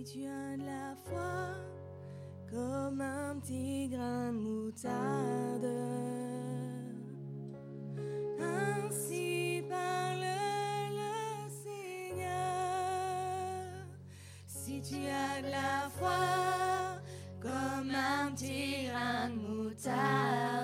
Si tu as de la foi comme un petit grain de moutarde, ainsi parle le Seigneur. Si tu as de la foi comme un petit grain de moutarde,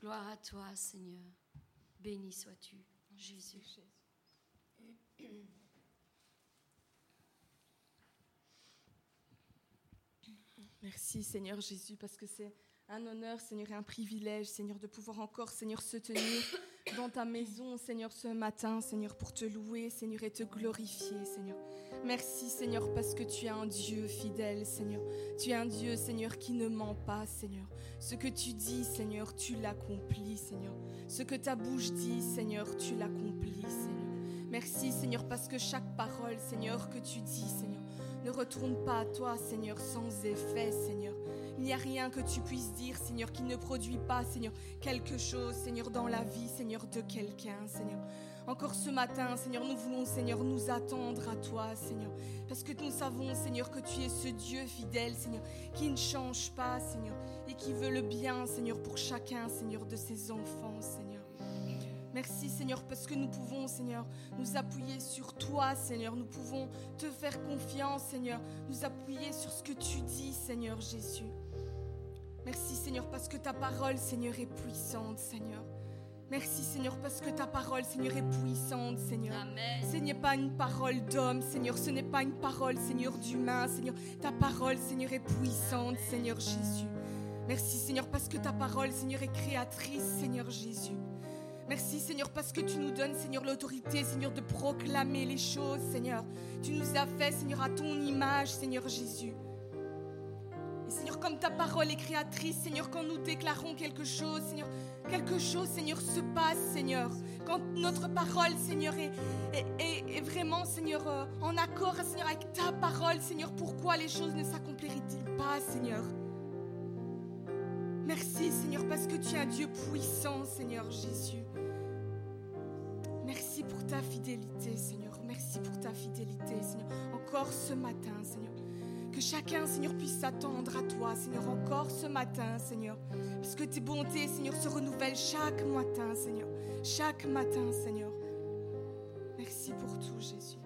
Gloire à toi, Seigneur. Béni sois-tu, Jésus. Merci, Seigneur Jésus, parce que c'est un honneur, Seigneur, et un privilège, Seigneur, de pouvoir encore, Seigneur, se tenir dans ta maison, Seigneur, ce matin, Seigneur, pour te louer, Seigneur, et te glorifier, Seigneur. Merci, Seigneur, parce que tu es un Dieu fidèle, Seigneur. Tu es un Dieu, Seigneur, qui ne ment pas, Seigneur. Ce que tu dis, Seigneur, tu l'accomplis, Seigneur. Ce que ta bouche dit, Seigneur, tu l'accomplis, Seigneur. Merci, Seigneur, parce que chaque parole, Seigneur, que tu dis, Seigneur, ne retourne pas à toi, Seigneur, sans effet, Seigneur. Il n'y a rien que tu puisses dire, Seigneur, qui ne produit pas, Seigneur, quelque chose, Seigneur, dans la vie, Seigneur, de quelqu'un, Seigneur. Encore ce matin, Seigneur, nous voulons, Seigneur, nous attendre à toi, Seigneur. Parce que nous savons, Seigneur, que tu es ce Dieu fidèle, Seigneur, qui ne change pas, Seigneur, et qui veut le bien, Seigneur, pour chacun, Seigneur, de ses enfants, Seigneur. Merci Seigneur parce que nous pouvons Seigneur nous appuyer sur toi Seigneur. Nous pouvons te faire confiance Seigneur. Nous appuyer sur ce que tu dis Seigneur Jésus. Merci Seigneur parce que ta parole Seigneur est puissante Seigneur. Merci Seigneur parce que ta parole Seigneur est puissante Seigneur. Amen. Ce n'est pas une parole d'homme Seigneur, ce n'est pas une parole Seigneur d'humain Seigneur. Ta parole Seigneur est puissante Seigneur Jésus. Merci Seigneur parce que ta parole Seigneur est créatrice Seigneur Jésus. Merci Seigneur parce que tu nous donnes Seigneur l'autorité Seigneur de proclamer les choses Seigneur. Tu nous as fait Seigneur à ton image Seigneur Jésus. Seigneur, comme ta parole est créatrice, Seigneur, quand nous déclarons quelque chose, Seigneur, quelque chose, Seigneur, se passe, Seigneur. Quand notre parole, Seigneur, est vraiment, Seigneur, euh, en accord, Seigneur, avec ta parole, Seigneur, pourquoi les choses ne s'accompliraient-ils pas, Seigneur? Merci, Seigneur, parce que tu es un Dieu puissant, Seigneur Jésus. Merci pour ta fidélité, Seigneur. Merci pour ta fidélité, Seigneur. Encore ce matin, Seigneur. Que chacun, Seigneur, puisse s'attendre à toi, Seigneur, encore ce matin, Seigneur. Parce que tes bontés, Seigneur, se renouvellent chaque matin, Seigneur. Chaque matin, Seigneur. Merci pour tout, Jésus.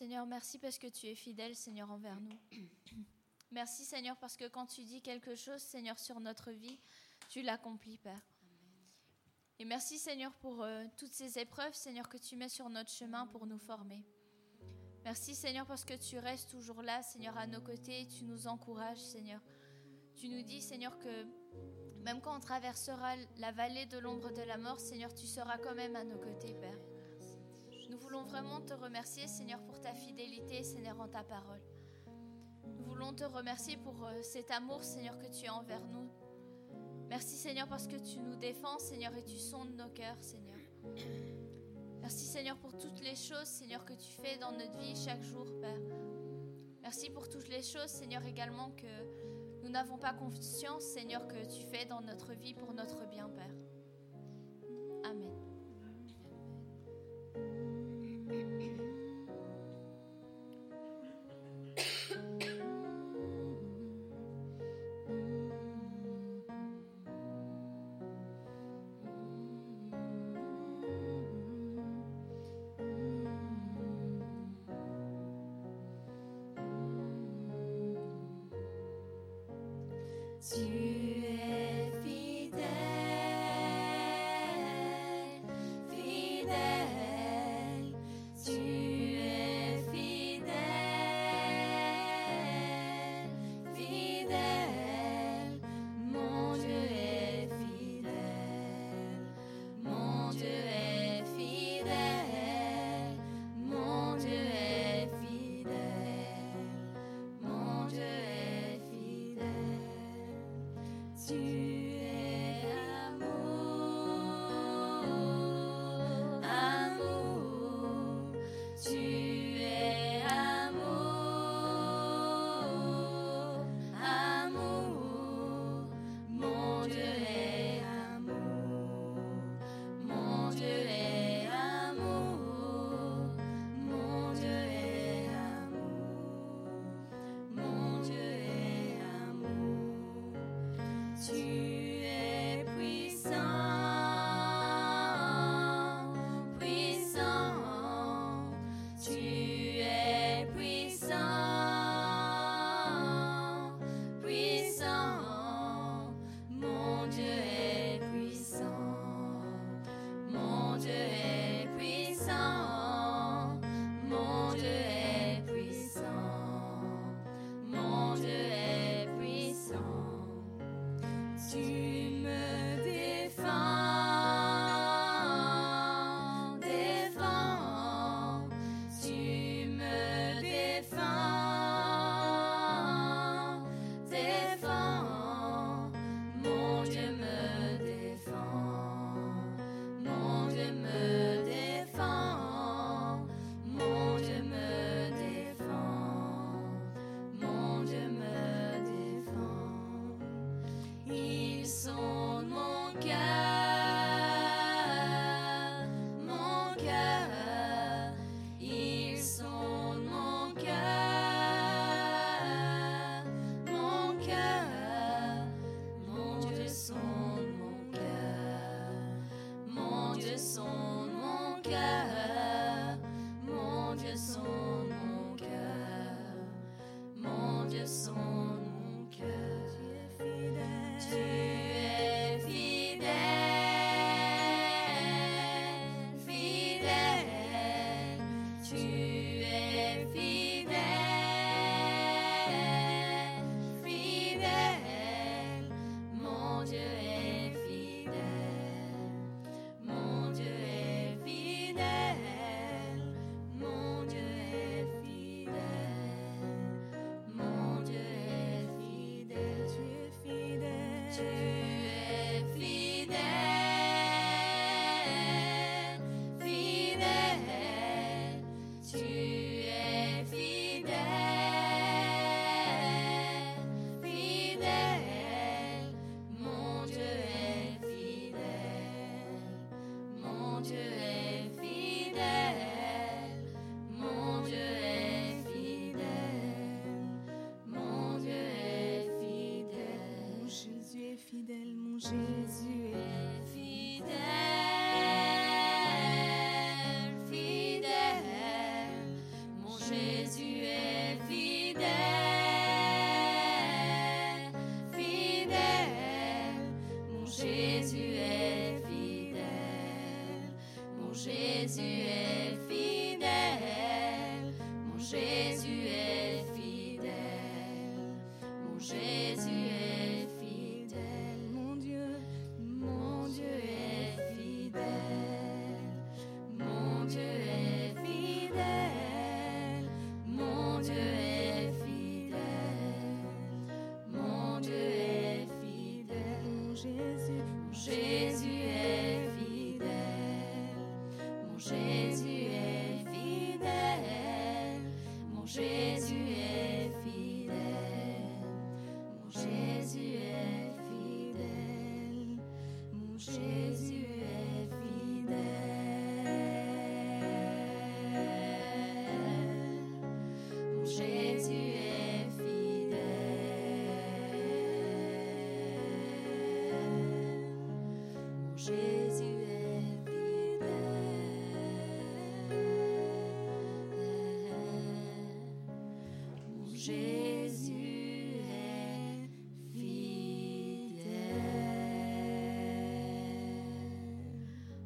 Seigneur, merci parce que tu es fidèle, Seigneur, envers nous. Merci, Seigneur, parce que quand tu dis quelque chose, Seigneur, sur notre vie, tu l'accomplis, Père. Et merci, Seigneur, pour euh, toutes ces épreuves, Seigneur, que tu mets sur notre chemin pour nous former. Merci, Seigneur, parce que tu restes toujours là, Seigneur, à nos côtés, et tu nous encourages, Seigneur. Tu nous dis, Seigneur, que même quand on traversera la vallée de l'ombre de la mort, Seigneur, tu seras quand même à nos côtés, Père. Nous voulons vraiment te remercier, Seigneur, pour ta fidélité, Seigneur, en ta parole. Nous voulons te remercier pour euh, cet amour, Seigneur, que tu as envers nous. Merci, Seigneur, parce que tu nous défends, Seigneur, et tu sondes nos cœurs, Seigneur. Merci, Seigneur, pour toutes les choses, Seigneur, que tu fais dans notre vie chaque jour, Père. Merci pour toutes les choses, Seigneur, également que nous n'avons pas conscience, Seigneur, que tu fais dans notre vie pour notre bien, Père. Tu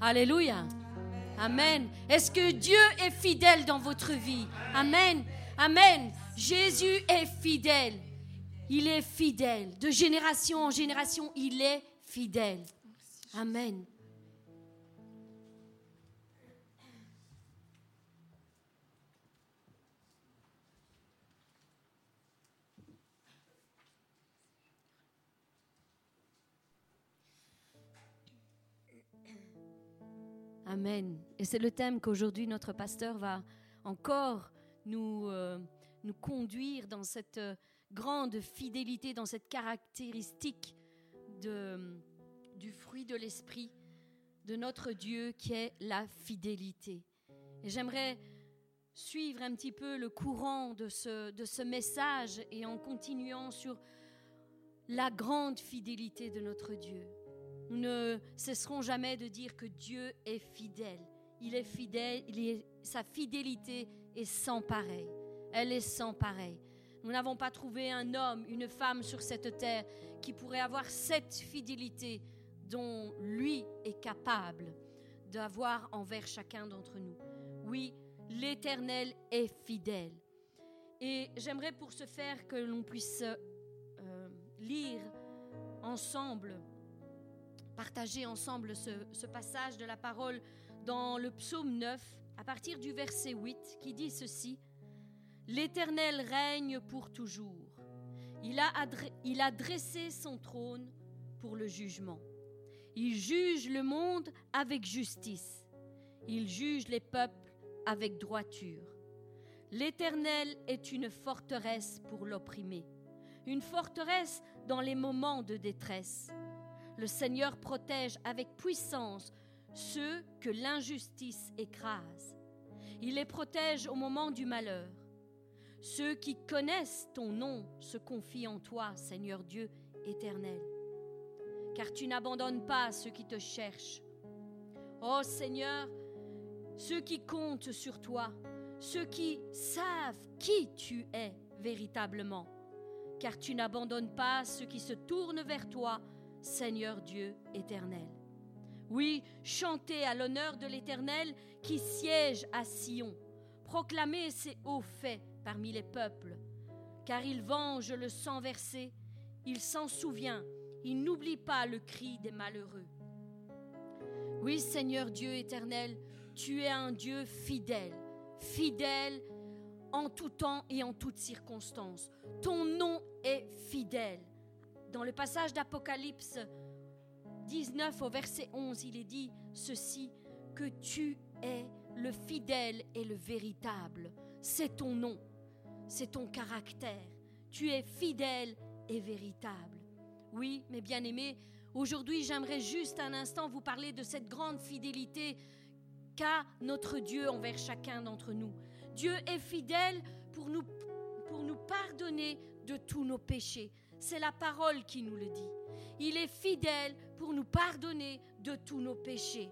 Alléluia. Amen. Est-ce que Dieu est fidèle dans votre vie? Amen. Amen. Jésus est fidèle. Il est fidèle. De génération en génération, il est fidèle. Amen. C'est le thème qu'aujourd'hui notre pasteur va encore nous, euh, nous conduire dans cette euh, grande fidélité, dans cette caractéristique du fruit de l'esprit de notre Dieu qui est la fidélité. Et j'aimerais suivre un petit peu le courant de ce, de ce message et en continuant sur la grande fidélité de notre Dieu. Nous ne cesserons jamais de dire que Dieu est fidèle. Il est fidèle, sa fidélité est sans pareil. Elle est sans pareil. Nous n'avons pas trouvé un homme, une femme sur cette terre qui pourrait avoir cette fidélité dont lui est capable d'avoir envers chacun d'entre nous. Oui, l'Éternel est fidèle. Et j'aimerais pour ce faire que l'on puisse euh, lire ensemble partager ensemble ce, passage de la parole dans le psaume 9, à partir du verset 8, qui dit ceci. L'Éternel règne pour toujours. Il a, dressé son trône pour le jugement. Il juge le monde avec justice. Il juge les peuples avec droiture. L'Éternel est une forteresse pour l'opprimé, une forteresse dans les moments de détresse. Le Seigneur protège avec puissance ceux que l'injustice écrase. Il les protège au moment du malheur. Ceux qui connaissent ton nom se confient en toi, Seigneur Dieu éternel. Car tu n'abandonnes pas ceux qui te cherchent. Ô Seigneur, ceux qui comptent sur toi, ceux qui savent qui tu es véritablement. Car tu n'abandonnes pas ceux qui se tournent vers toi, Seigneur Dieu éternel. Oui, chantez à l'honneur de l'Éternel qui siège à Sion. Proclamez ses hauts faits parmi les peuples. Car il venge le sang versé, il s'en souvient, il n'oublie pas le cri des malheureux. Oui, Seigneur Dieu éternel, tu es un Dieu fidèle, fidèle en tout temps et en toutes circonstances. Ton nom est fidèle. Dans le passage d'Apocalypse 19 au verset 11, il est dit ceci, que tu es le fidèle et le véritable. C'est ton nom, c'est ton caractère. Tu es fidèle et véritable. Oui, mes bien-aimés, aujourd'hui j'aimerais juste un instant vous parler de cette grande fidélité qu'a notre Dieu envers chacun d'entre nous. Dieu est fidèle pour nous, pour nous pardonner de tous nos péchés. C'est la parole qui nous le dit. Il est fidèle pour nous pardonner de tous nos péchés.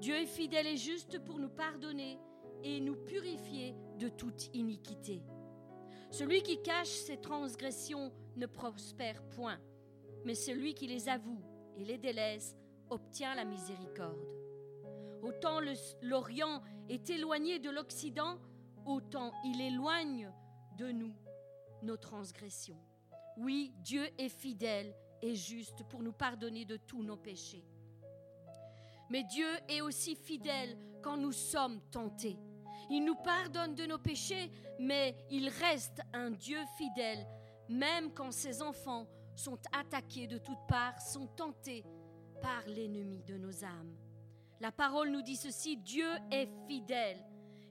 Dieu est fidèle et juste pour nous pardonner et nous purifier de toute iniquité. Celui qui cache ses transgressions ne prospère point, mais celui qui les avoue et les délaisse obtient la miséricorde. Autant l'Orient est éloigné de l'Occident, autant il éloigne de nous nos transgressions. Oui, Dieu est fidèle et juste pour nous pardonner de tous nos péchés. Mais Dieu est aussi fidèle quand nous sommes tentés. Il nous pardonne de nos péchés, mais il reste un Dieu fidèle, même quand ses enfants sont attaqués de toutes parts, sont tentés par l'ennemi de nos âmes. La parole nous dit ceci, Dieu est fidèle.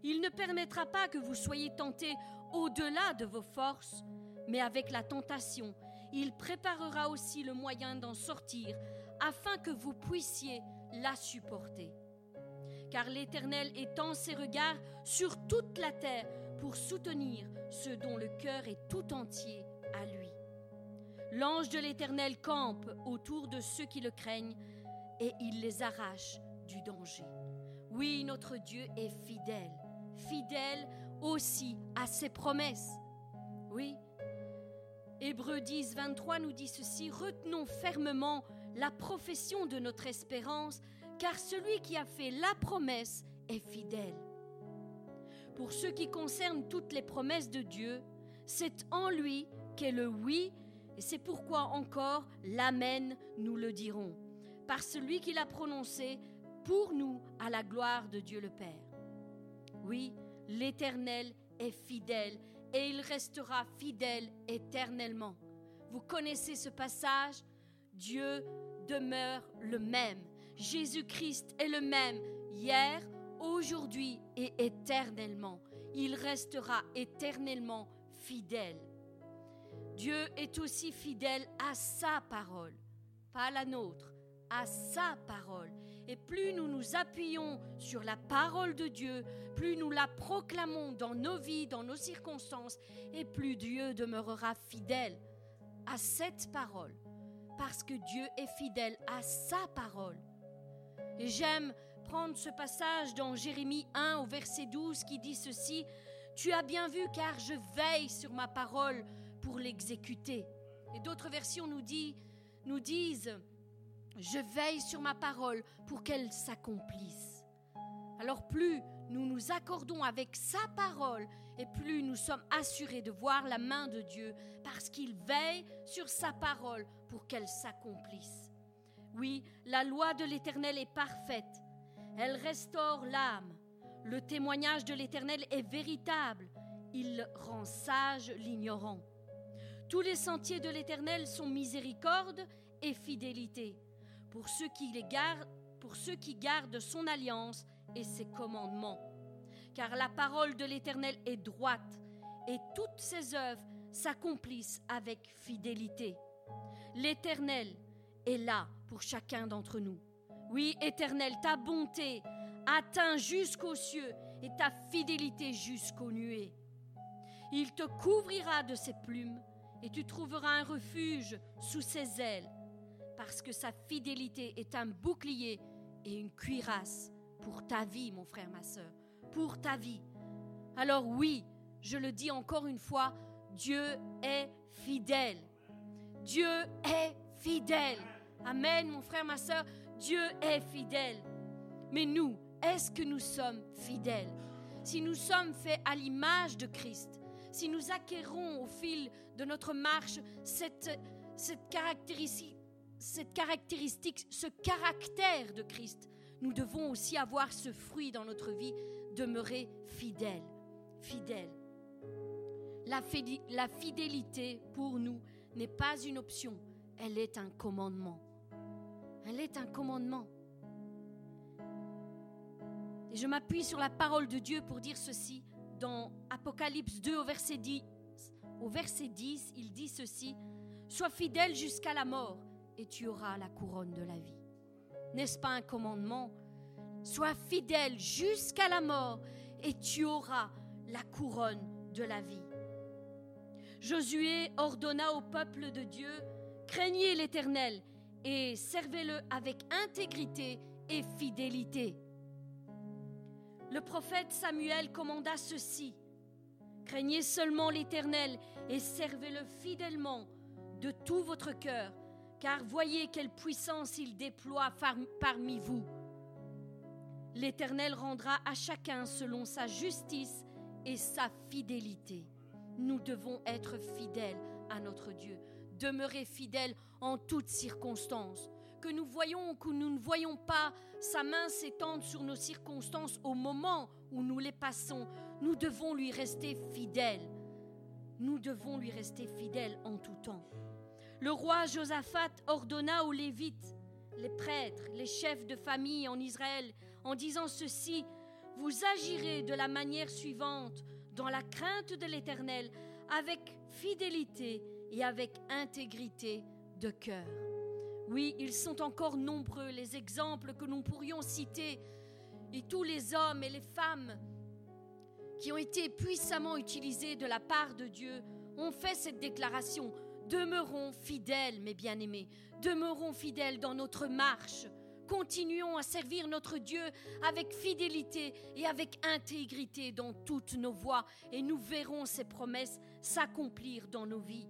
Il ne permettra pas que vous soyez tentés au-delà de vos forces, mais avec la tentation, il préparera aussi le moyen d'en sortir afin que vous puissiez la supporter. Car l'Éternel étend ses regards sur toute la terre pour soutenir ceux dont le cœur est tout entier à lui. L'ange de l'Éternel campe autour de ceux qui le craignent et il les arrache du danger. Oui, notre Dieu est fidèle, fidèle aussi à ses promesses. Oui. Hébreux 10, 23 nous dit ceci, retenons fermement la profession de notre espérance, car celui qui a fait la promesse est fidèle. Pour ce qui concerne toutes les promesses de Dieu, c'est en lui qu'est le oui, et c'est pourquoi encore l'Amen, nous le dirons, par celui qui l'a prononcé pour nous à la gloire de Dieu le Père. Oui, l'Éternel est fidèle et il restera fidèle éternellement. Vous connaissez ce passage? Dieu demeure le même. Jésus-Christ est le même hier, aujourd'hui et éternellement. Il restera éternellement fidèle. Dieu est aussi fidèle à sa parole, pas à la nôtre, à sa parole. Et plus nous nous appuyons sur la parole de Dieu, plus nous la proclamons dans nos vies, dans nos circonstances, et plus Dieu demeurera fidèle à cette parole, parce que Dieu est fidèle à sa parole. Et j'aime prendre ce passage dans Jérémie 1 au verset 12 qui dit ceci, Tu as bien vu car je veille sur ma parole pour l'exécuter. Et d'autres versions nous, nous disent, je veille sur ma parole pour qu'elle s'accomplisse. Alors plus nous nous accordons avec sa parole et plus nous sommes assurés de voir la main de Dieu parce qu'il veille sur sa parole pour qu'elle s'accomplisse. Oui, la loi de l'Éternel est parfaite. Elle restaure l'âme. Le témoignage de l'Éternel est véritable. Il rend sage l'ignorant. Tous les sentiers de l'Éternel sont miséricorde et fidélité pour ceux qui, gardent, gardent son alliance et ses commandements. Car la parole de l'Éternel est droite et toutes ses œuvres s'accomplissent avec fidélité. L'Éternel est là pour chacun d'entre nous. Oui, Éternel, ta bonté atteint jusqu'aux cieux et ta fidélité jusqu'aux nuées. Il te couvrira de ses plumes et tu trouveras un refuge sous ses ailes parce que sa fidélité est un bouclier et une cuirasse pour ta vie, mon frère, ma soeur, pour ta vie. Alors oui, je le dis encore une fois, Dieu est fidèle. Dieu est fidèle. Amen, mon frère, ma soeur, Dieu est fidèle. Mais nous, est-ce que nous sommes fidèles? Si nous sommes faits à l'image de Christ, si nous acquérons au fil de notre marche cette, caractéristique, cette caractéristique, ce caractère de Christ, nous devons aussi avoir ce fruit dans notre vie, demeurer fidèle, fidèle. La, fidélité pour nous n'est pas une option, elle est un commandement. Elle est un commandement. Et je m'appuie sur la parole de Dieu pour dire ceci. Dans Apocalypse 2 au verset 10, au verset 10 il dit ceci, Sois fidèle jusqu'à la mort et tu auras la couronne de la vie. N'est-ce pas un commandement? Sois fidèle jusqu'à la mort et tu auras la couronne de la vie. Josué ordonna au peuple de Dieu, craignez l'Éternel et servez-le avec intégrité et fidélité. Le prophète Samuel commanda ceci, craignez seulement l'Éternel et servez-le fidèlement de tout votre cœur car voyez quelle puissance il déploie parmi vous. L'Éternel rendra à chacun selon sa justice et sa fidélité. Nous devons être fidèles à notre Dieu, demeurer fidèles en toutes circonstances. Que nous voyons ou que nous ne voyons pas sa main s'étendre sur nos circonstances au moment où nous les passons, nous devons lui rester fidèles. Nous devons lui rester fidèles en tout temps. Le roi Josaphat ordonna aux Lévites, les prêtres, les chefs de famille en Israël, en disant ceci, vous agirez de la manière suivante, dans la crainte de l'Éternel, avec fidélité et avec intégrité de cœur. Oui, ils sont encore nombreux les exemples que nous pourrions citer, et tous les hommes et les femmes qui ont été puissamment utilisés de la part de Dieu ont fait cette déclaration. Demeurons fidèles, mes bien-aimés, demeurons fidèles dans notre marche. Continuons à servir notre Dieu avec fidélité et avec intégrité dans toutes nos voies et nous verrons ses promesses s'accomplir dans nos vies.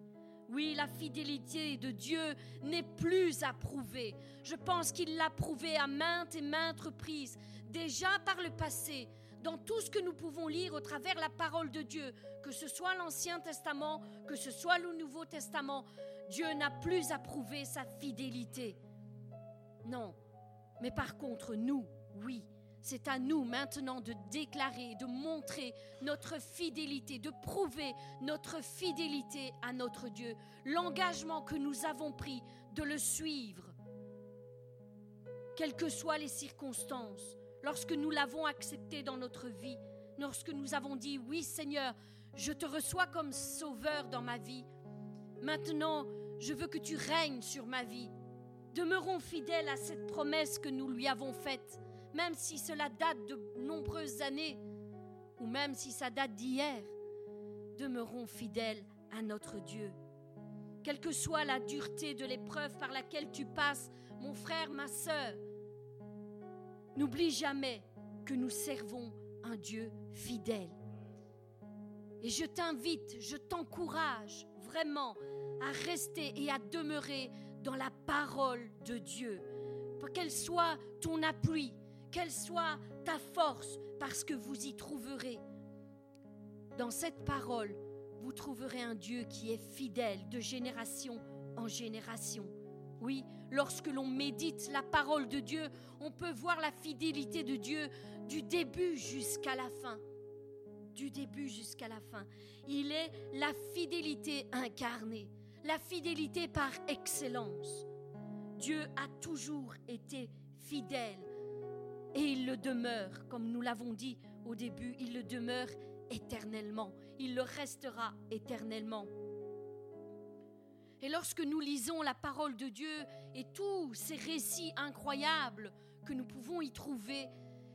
Oui, la fidélité de Dieu n'est plus à prouver. Je pense qu'il l'a prouvé à maintes et maintes reprises, déjà par le passé, dans tout ce que nous pouvons lire au travers la parole de Dieu, que ce soit l'Ancien Testament, que ce soit le Nouveau Testament. Dieu n'a plus à prouver sa fidélité. Non, mais par contre, nous, oui, c'est à nous maintenant de déclarer, de montrer notre fidélité, de prouver notre fidélité à notre Dieu, l'engagement que nous avons pris de le suivre, quelles que soient les circonstances, lorsque nous l'avons accepté dans notre vie, lorsque nous avons dit, oui Seigneur, je te reçois comme sauveur dans ma vie. Maintenant, je veux que tu règnes sur ma vie. Demeurons fidèles à cette promesse que nous lui avons faite, même si cela date de nombreuses années, ou même si ça date d'hier. Demeurons fidèles à notre Dieu. Quelle que soit la dureté de l'épreuve par laquelle tu passes, mon frère, ma sœur, n'oublie jamais que nous servons un Dieu fidèle. Et je t'invite, je t'encourage vraiment à rester et à demeurer dans la parole de Dieu. Qu'elle soit ton appui, qu'elle soit ta force, parce que vous y trouverez. Dans cette parole, vous trouverez un Dieu qui est fidèle de génération en génération. Oui, lorsque l'on médite la parole de Dieu, on peut voir la fidélité de Dieu du début jusqu'à la fin. Du début jusqu'à la fin. Il est la fidélité incarnée la fidélité par excellence. Dieu a toujours été fidèle et il le demeure, comme nous l'avons dit au début, il le demeure éternellement, il le restera éternellement. Et lorsque nous lisons la parole de Dieu et tous ces récits incroyables que nous pouvons y trouver,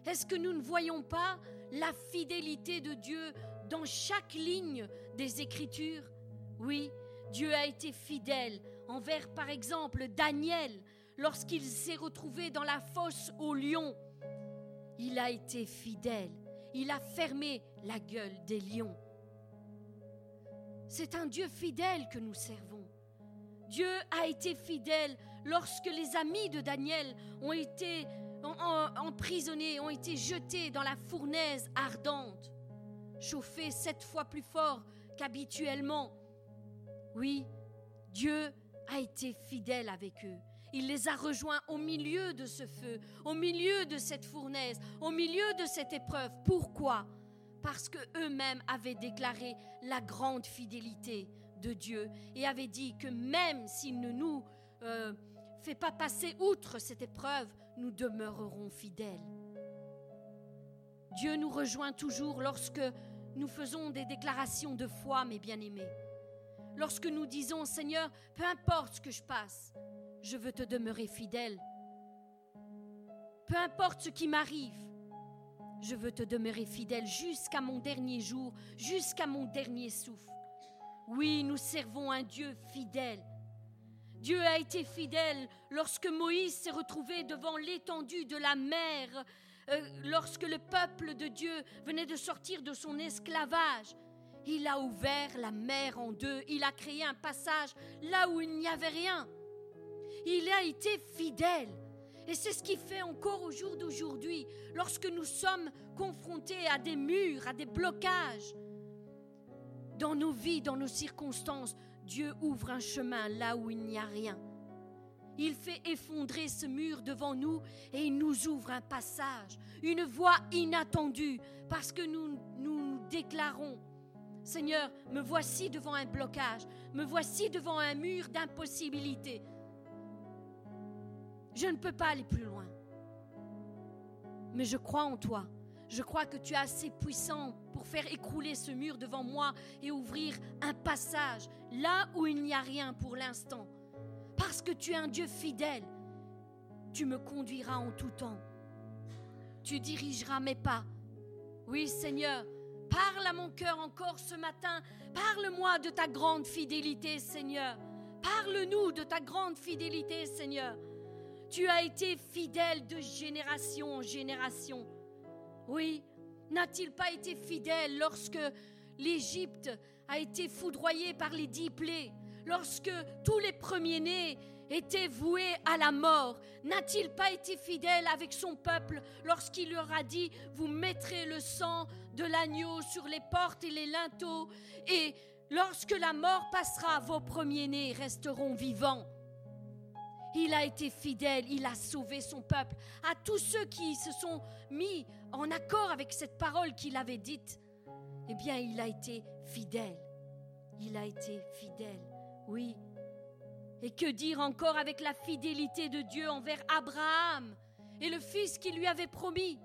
est-ce que nous ne voyons pas la fidélité de Dieu dans chaque ligne des Écritures? Oui, Dieu a été fidèle envers, par exemple, Daniel lorsqu'il s'est retrouvé dans la fosse au lion. Il a été fidèle. Il a fermé la gueule des lions. C'est un Dieu fidèle que nous servons. Dieu a été fidèle lorsque les amis de Daniel ont été emprisonnés, ont été jetés dans la fournaise ardente, chauffés sept fois plus fort qu'habituellement. Oui, Dieu a été fidèle avec eux. Il les a rejoints au milieu de ce feu, au milieu de cette fournaise, au milieu de cette épreuve. Pourquoi? Parce que eux-mêmes avaient déclaré la grande fidélité de Dieu et avaient dit que même s'il ne nous euh, fait pas passer outre cette épreuve, nous demeurerons fidèles. Dieu nous rejoint toujours lorsque nous faisons des déclarations de foi, mes bien-aimés lorsque nous disons, Seigneur, peu importe ce que je passe, je veux te demeurer fidèle. Peu importe ce qui m'arrive, je veux te demeurer fidèle jusqu'à mon dernier jour, jusqu'à mon dernier souffle. Oui, nous servons un Dieu fidèle. Dieu a été fidèle lorsque Moïse s'est retrouvé devant l'étendue de la mer, euh, lorsque le peuple de Dieu venait de sortir de son esclavage. Il a ouvert la mer en deux. Il a créé un passage là où il n'y avait rien. Il a été fidèle. Et c'est ce qui fait encore au jour d'aujourd'hui, lorsque nous sommes confrontés à des murs, à des blocages dans nos vies, dans nos circonstances, Dieu ouvre un chemin là où il n'y a rien. Il fait effondrer ce mur devant nous et il nous ouvre un passage, une voie inattendue, parce que nous nous déclarons, Seigneur, me voici devant un blocage, me voici devant un mur d'impossibilité. Je ne peux pas aller plus loin. Mais je crois en toi. Je crois que tu es assez puissant pour faire écrouler ce mur devant moi et ouvrir un passage là où il n'y a rien pour l'instant. Parce que tu es un Dieu fidèle, tu me conduiras en tout temps. Tu dirigeras mes pas. Oui Seigneur, parle à mon cœur encore ce matin. Parle-moi de ta grande fidélité Seigneur. Parle-nous de ta grande fidélité Seigneur. Tu as été fidèle de génération en génération. Oui, n'a-t-il pas été fidèle lorsque l'Égypte a été foudroyée par les dix plaies, lorsque tous les premiers-nés étaient voués à la mort? N'a-t-il pas été fidèle avec son peuple lorsqu'il leur a dit, vous mettrez le sang de l'agneau sur les portes et les linteaux, et lorsque la mort passera, vos premiers-nés resteront vivants il a été fidèle, il a sauvé son peuple. À tous ceux qui se sont mis en accord avec cette parole qu'il avait dite, eh bien, il a été fidèle. Il a été fidèle, oui. Et que dire encore avec la fidélité de Dieu envers Abraham et le fils qu'il lui avait promis?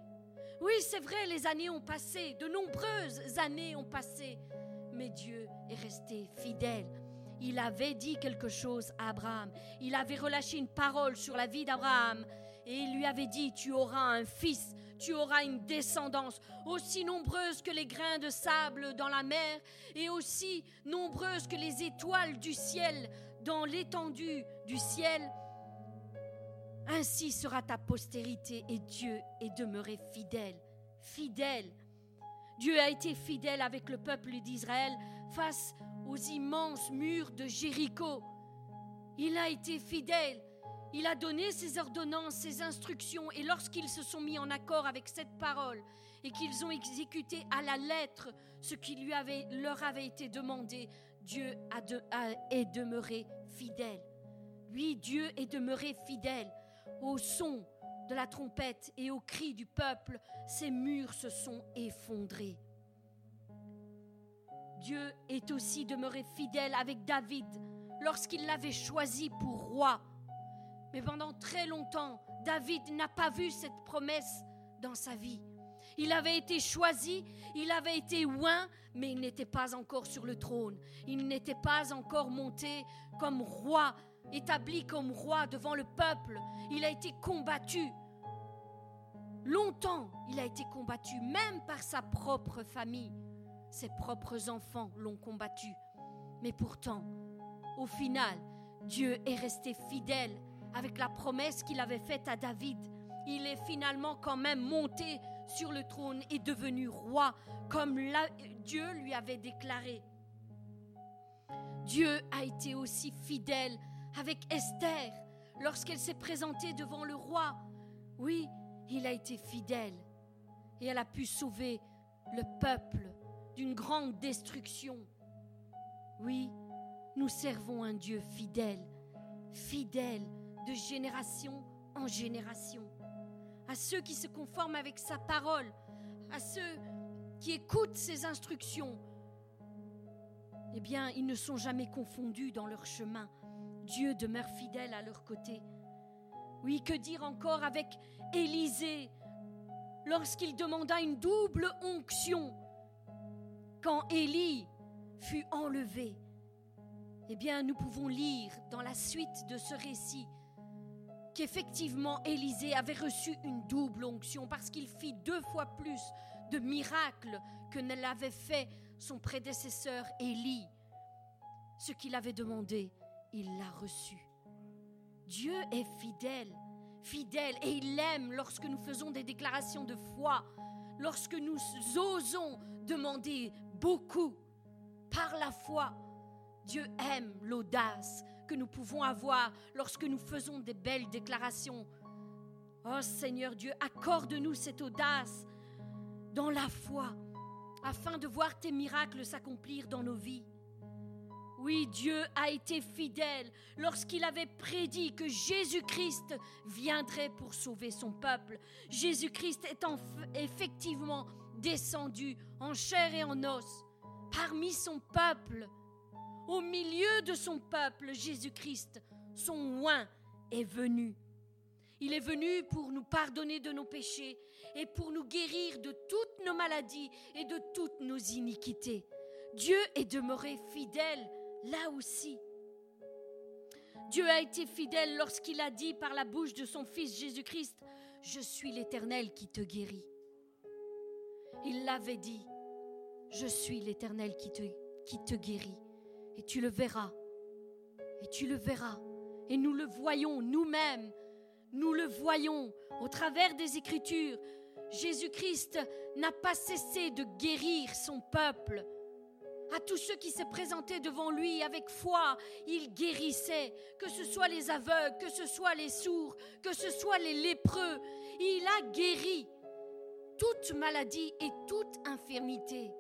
Oui, c'est vrai, les années ont passé, de nombreuses années ont passé, mais Dieu est resté fidèle il avait dit quelque chose à Abraham. Il avait relâché une parole sur la vie d'Abraham. Et il lui avait dit, tu auras un fils, tu auras une descendance aussi nombreuse que les grains de sable dans la mer et aussi nombreuse que les étoiles du ciel dans l'étendue du ciel. Ainsi sera ta postérité et Dieu est demeuré fidèle, fidèle. Dieu a été fidèle avec le peuple d'Israël face aux immenses murs de Jéricho. Il a été fidèle. Il a donné ses ordonnances, ses instructions, et lorsqu'ils se sont mis en accord avec cette parole et qu'ils ont exécuté à la lettre ce qui lui leur avait été demandé, Dieu a est demeuré fidèle. Oui, Dieu est demeuré fidèle. Au son de la trompette et au cri du peuple, ces murs se sont effondrés. Dieu est aussi demeuré fidèle avec David lorsqu'il l'avait choisi pour roi. Mais pendant très longtemps, David n'a pas vu cette promesse dans sa vie. Il avait été choisi, il avait été oint, mais il n'était pas encore sur le trône. Il n'était pas encore monté comme roi, établi comme roi devant le peuple. Il a été combattu. Longtemps, il a été combattu, même par sa propre famille. Ses propres enfants l'ont combattu. Mais pourtant, au final, Dieu est resté fidèle avec la promesse qu'il avait faite à David. Il est finalement quand même monté sur le trône et devenu roi comme Dieu lui avait déclaré. Dieu a été aussi fidèle avec Esther lorsqu'elle s'est présentée devant le roi. Oui, il a été fidèle et elle a pu sauver le peuple d'une grande destruction. Oui, nous servons un Dieu fidèle, fidèle de génération en génération. À ceux qui se conforment avec sa parole, à ceux qui écoutent ses instructions, eh bien, ils ne sont jamais confondus dans leur chemin. Dieu demeure fidèle à leur côté. Oui, que dire encore avec Élisée lorsqu'il demanda une double onction? Quand Élie fut enlevé, eh bien, nous pouvons lire dans la suite de ce récit qu'effectivement Élisée avait reçu une double onction parce qu'il fit deux fois plus de miracles que ne l'avait fait son prédécesseur Élie. Ce qu'il avait demandé, il l'a reçu. Dieu est fidèle, fidèle, et il aime lorsque nous faisons des déclarations de foi, lorsque nous osons demander beaucoup par la foi. Dieu aime l'audace que nous pouvons avoir lorsque nous faisons des belles déclarations Oh Seigneur Dieu, accorde-nous cette audace dans la foi afin de voir tes miracles s'accomplir dans nos vies. Oui, Dieu a été fidèle lorsqu'il avait prédit que Jésus-Christ viendrait pour sauver son peuple. Jésus-Christ est effectivement descendu en chair et en os parmi son peuple. Au milieu de son peuple, Jésus-Christ, son oin, est venu. Il est venu pour nous pardonner de nos péchés et pour nous guérir de toutes nos maladies et de toutes nos iniquités. Dieu est demeuré fidèle là aussi. Dieu a été fidèle lorsqu'il a dit par la bouche de son Fils Jésus-Christ, Je suis l'Éternel qui te guérit. Il l'avait dit, Je suis l'Éternel qui te, guérit. Et tu le verras. Et tu le verras. Et nous le voyons nous-mêmes. Nous le voyons au travers des Écritures. Jésus-Christ n'a pas cessé de guérir son peuple. À tous ceux qui se présentaient devant lui avec foi, il guérissait, que ce soit les aveugles, que ce soit les sourds, que ce soit les lépreux. Il a guéri toute maladie et toute infirmité.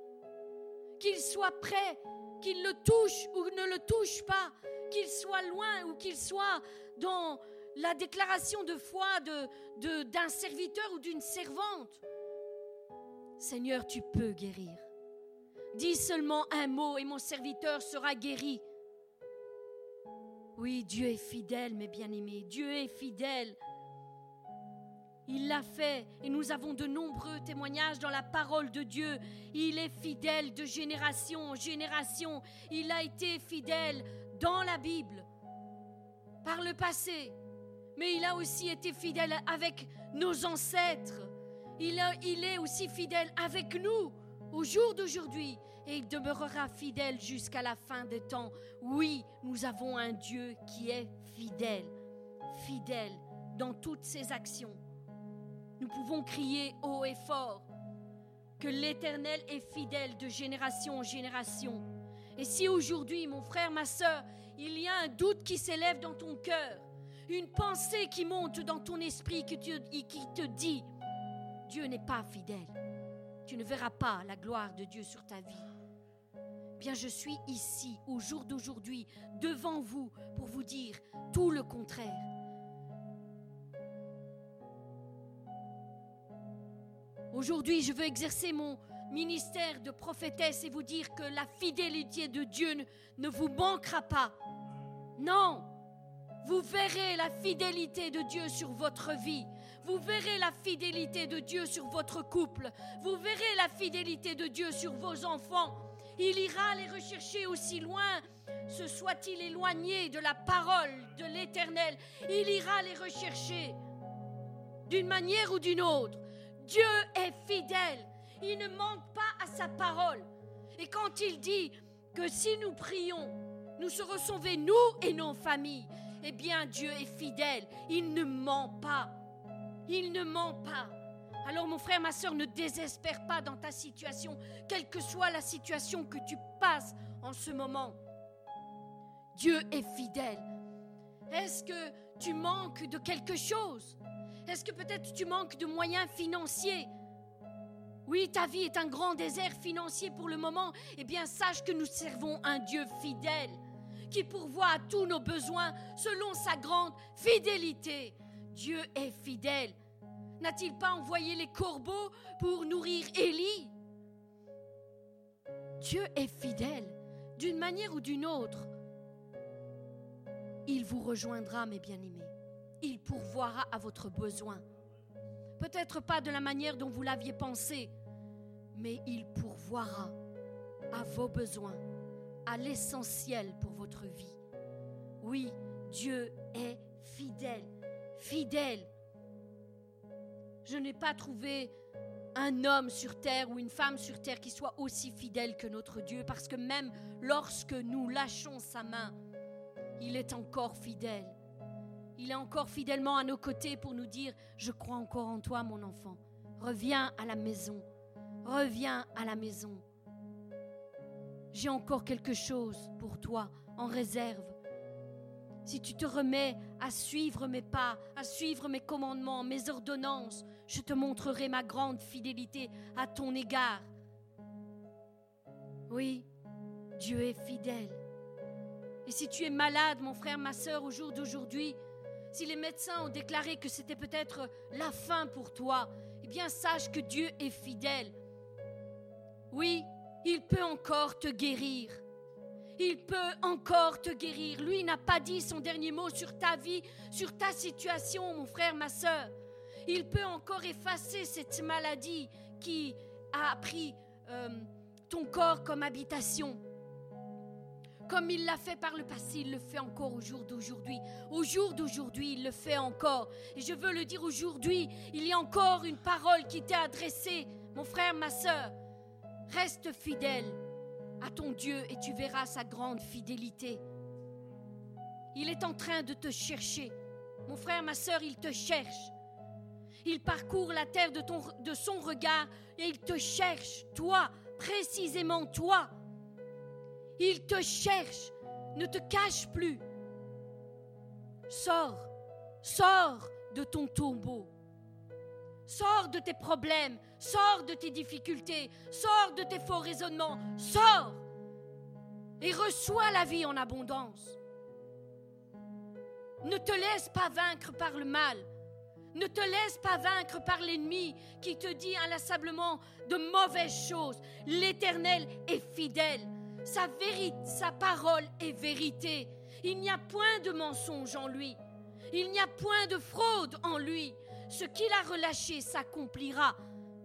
Qu'il soit prêt, qu'il le touche ou ne le touche pas, qu'il soit loin ou qu'il soit dans la déclaration de foi d'un serviteur ou d'une servante. Seigneur, tu peux guérir. Dis seulement un mot et mon serviteur sera guéri. Oui, Dieu est fidèle, mes bien-aimés. Dieu est fidèle. Il l'a fait et nous avons de nombreux témoignages dans la parole de Dieu. Il est fidèle de génération en génération. Il a été fidèle dans la Bible, par le passé, mais il a aussi été fidèle avec nos ancêtres. Il, est aussi fidèle avec nous au jour d'aujourd'hui et il demeurera fidèle jusqu'à la fin des temps. Oui, nous avons un Dieu qui est fidèle, fidèle dans toutes ses actions. Nous pouvons crier haut et fort que l'Éternel est fidèle de génération en génération. Et si aujourd'hui, mon frère, ma soeur, il y a un doute qui s'élève dans ton cœur, une pensée qui monte dans ton esprit qui te dit, Dieu n'est pas fidèle, tu ne verras pas la gloire de Dieu sur ta vie. Bien, je suis ici au jour d'aujourd'hui devant vous pour vous dire tout le contraire. Aujourd'hui, je veux exercer mon ministère de prophétesse et vous dire que la fidélité de Dieu ne vous manquera pas. Non, vous verrez la fidélité de Dieu sur votre vie. Vous verrez la fidélité de Dieu sur votre couple. Vous verrez la fidélité de Dieu sur vos enfants. Il ira les rechercher aussi loin, se soit-il éloigné de la parole de l'Éternel. Il ira les rechercher d'une manière ou d'une autre. Dieu est fidèle. Il ne manque pas à sa parole. Et quand il dit que si nous prions, nous serons sauvés, nous et nos familles, eh bien Dieu est fidèle. Il ne ment pas. Il ne ment pas. Alors mon frère, ma soeur, ne désespère pas dans ta situation, quelle que soit la situation que tu passes en ce moment. Dieu est fidèle. Est-ce que tu manques de quelque chose? Est-ce que peut-être tu manques de moyens financiers? Oui, ta vie est un grand désert financier pour le moment. Eh bien, sache que nous servons un Dieu fidèle qui pourvoit à tous nos besoins selon sa grande fidélité. Dieu est fidèle. N'a-t-il pas envoyé les corbeaux pour nourrir Élie? Dieu est fidèle d'une manière ou d'une autre. Il vous rejoindra, mes bien-aimés. Il pourvoira à votre besoin. Peut-être pas de la manière dont vous l'aviez pensé, mais il pourvoira à vos besoins, à l'essentiel pour votre vie. Oui, Dieu est fidèle fidèle. Je n'ai pas trouvé un homme sur terre ou une femme sur terre qui soit aussi fidèle que notre Dieu, parce que même lorsque nous lâchons sa main, il est encore fidèle. Il est encore fidèlement à nos côtés pour nous dire, je crois encore en toi, mon enfant. Reviens à la maison. Reviens à la maison. J'ai encore quelque chose pour toi en réserve. si tu te remets à suivre mes pas, à suivre mes commandements, mes ordonnances, je te montrerai ma grande fidélité à ton égard. Oui, Dieu est fidèle. Et si tu es malade, mon frère, ma soeur, au jour d'aujourd'hui, si les médecins ont déclaré que c'était peut-être la fin pour toi, eh bien sache que Dieu est fidèle. Oui, il peut encore te guérir. Il peut encore te guérir. Lui n'a pas dit son dernier mot sur ta vie, sur ta situation, mon frère, ma soeur. Il peut encore effacer cette maladie qui a pris euh, ton corps comme habitation. Comme il l'a fait par le passé, il le fait encore au jour d'aujourd'hui. Au jour d'aujourd'hui, il le fait encore. Et je veux le dire aujourd'hui, il y a encore une parole qui t'est adressée, mon frère, ma soeur. Reste fidèle à ton Dieu et tu verras sa grande fidélité. Il est en train de te chercher. Mon frère, ma soeur, il te cherche. Il parcourt la terre de son regard et il te cherche, toi, précisément toi. Il te cherche. Ne te cache plus. Sors, sors de ton tombeau. Sors de tes problèmes, sors de tes difficultés, sors de tes faux raisonnements, sors et reçois la vie en abondance. Ne te laisse pas vaincre par le mal. Ne te laisse pas vaincre par l'ennemi qui te dit inlassablement de mauvaises choses. L'Éternel est fidèle. Sa vérité, sa parole est vérité. Il n'y a point de mensonge en lui. Il n'y a point de fraude en lui. Ce qu'il a relâché s'accomplira.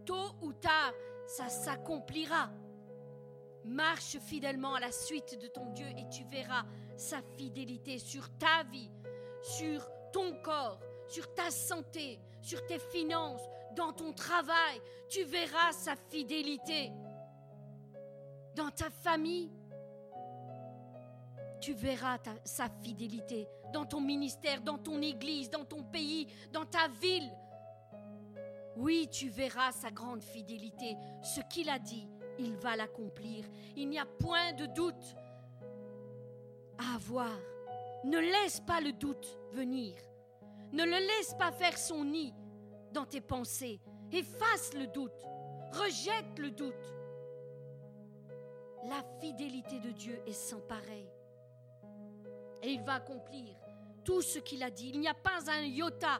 Tôt ou tard, ça s'accomplira. Marche fidèlement à la suite de ton Dieu et tu verras sa fidélité sur ta vie, sur ton corps, sur ta santé, sur tes finances, dans ton travail. Tu verras sa fidélité. Dans ta famille, tu verras sa fidélité. Dans ton ministère, dans ton église, dans ton pays, dans ta ville. Oui, tu verras sa grande fidélité. Ce qu'il a dit, il va l'accomplir. Il n'y a point de doute à avoir. Ne laisse pas le doute venir. Ne le laisse pas faire son nid dans tes pensées. Efface le doute. Rejette le doute. La fidélité de Dieu est sans pareil. Et il va accomplir tout ce qu'il a dit. Il n'y a pas un iota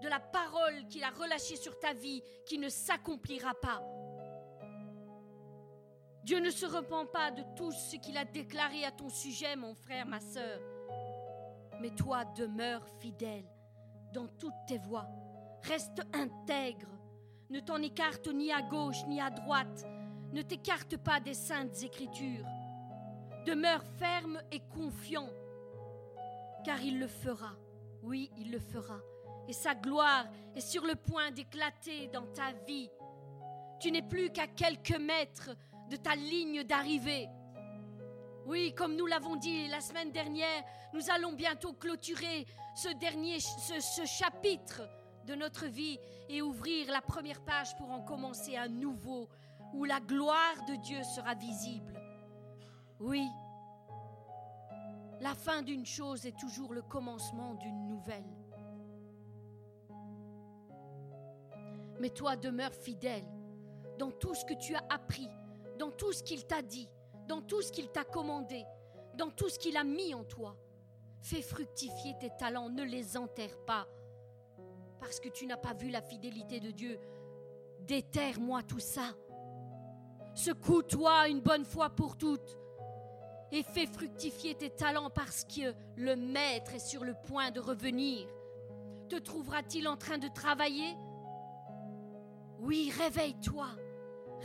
de la parole qu'il a relâchée sur ta vie qui ne s'accomplira pas. Dieu ne se repent pas de tout ce qu'il a déclaré à ton sujet, mon frère, ma sœur. Mais toi, demeure fidèle dans toutes tes voies. Reste intègre. Ne t'en écarte ni à gauche ni à droite. Ne t'écarte pas des saintes écritures. Demeure ferme et confiant, car il le fera. Oui, il le fera. Et sa gloire est sur le point d'éclater dans ta vie. Tu n'es plus qu'à quelques mètres de ta ligne d'arrivée. Oui, comme nous l'avons dit la semaine dernière, nous allons bientôt clôturer ce dernier chapitre de notre vie et ouvrir la première page pour en commencer un nouveau où la gloire de Dieu sera visible. Oui, la fin d'une chose est toujours le commencement d'une nouvelle. Mais toi demeure fidèle dans tout ce que tu as appris, dans tout ce qu'il t'a dit, dans tout ce qu'il t'a commandé, dans tout ce qu'il a mis en toi. Fais fructifier tes talents, ne les enterre pas. Parce que tu n'as pas vu la fidélité de Dieu. Déterre-moi tout ça. Secoue-toi une bonne fois pour toutes. Et fais fructifier tes talents parce que le Maître est sur le point de revenir. Te trouvera-t-il en train de travailler? Oui, réveille-toi.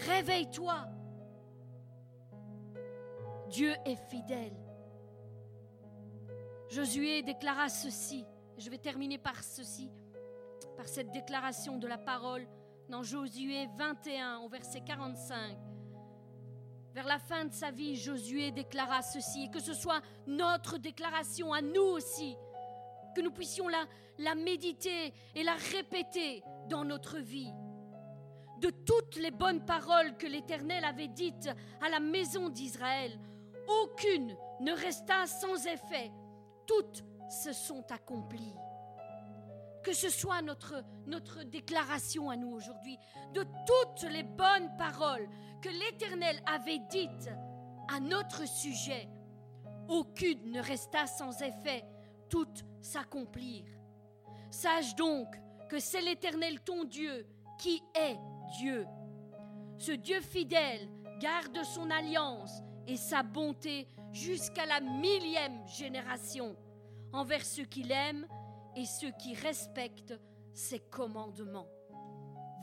Réveille-toi. Dieu est fidèle. Josué déclara ceci. Je vais terminer par ceci, par cette déclaration de la parole dans Josué 21 au verset 45. Vers la fin de sa vie, Josué déclara ceci, et que ce soit notre déclaration à nous aussi, que nous puissions la, méditer et la répéter dans notre vie. De toutes les bonnes paroles que l'Éternel avait dites à la maison d'Israël, aucune ne resta sans effet. Toutes se sont accomplis. Que ce soit notre, déclaration à nous aujourd'hui, de toutes les bonnes paroles que l'Éternel avait dites à notre sujet, aucune ne resta sans effet, toutes s'accomplirent. Sache donc que c'est l'Éternel ton Dieu qui est Dieu. Ce Dieu fidèle garde son alliance et sa bonté jusqu'à la millième génération envers ceux qu'il aime et ceux qui respectent ses commandements.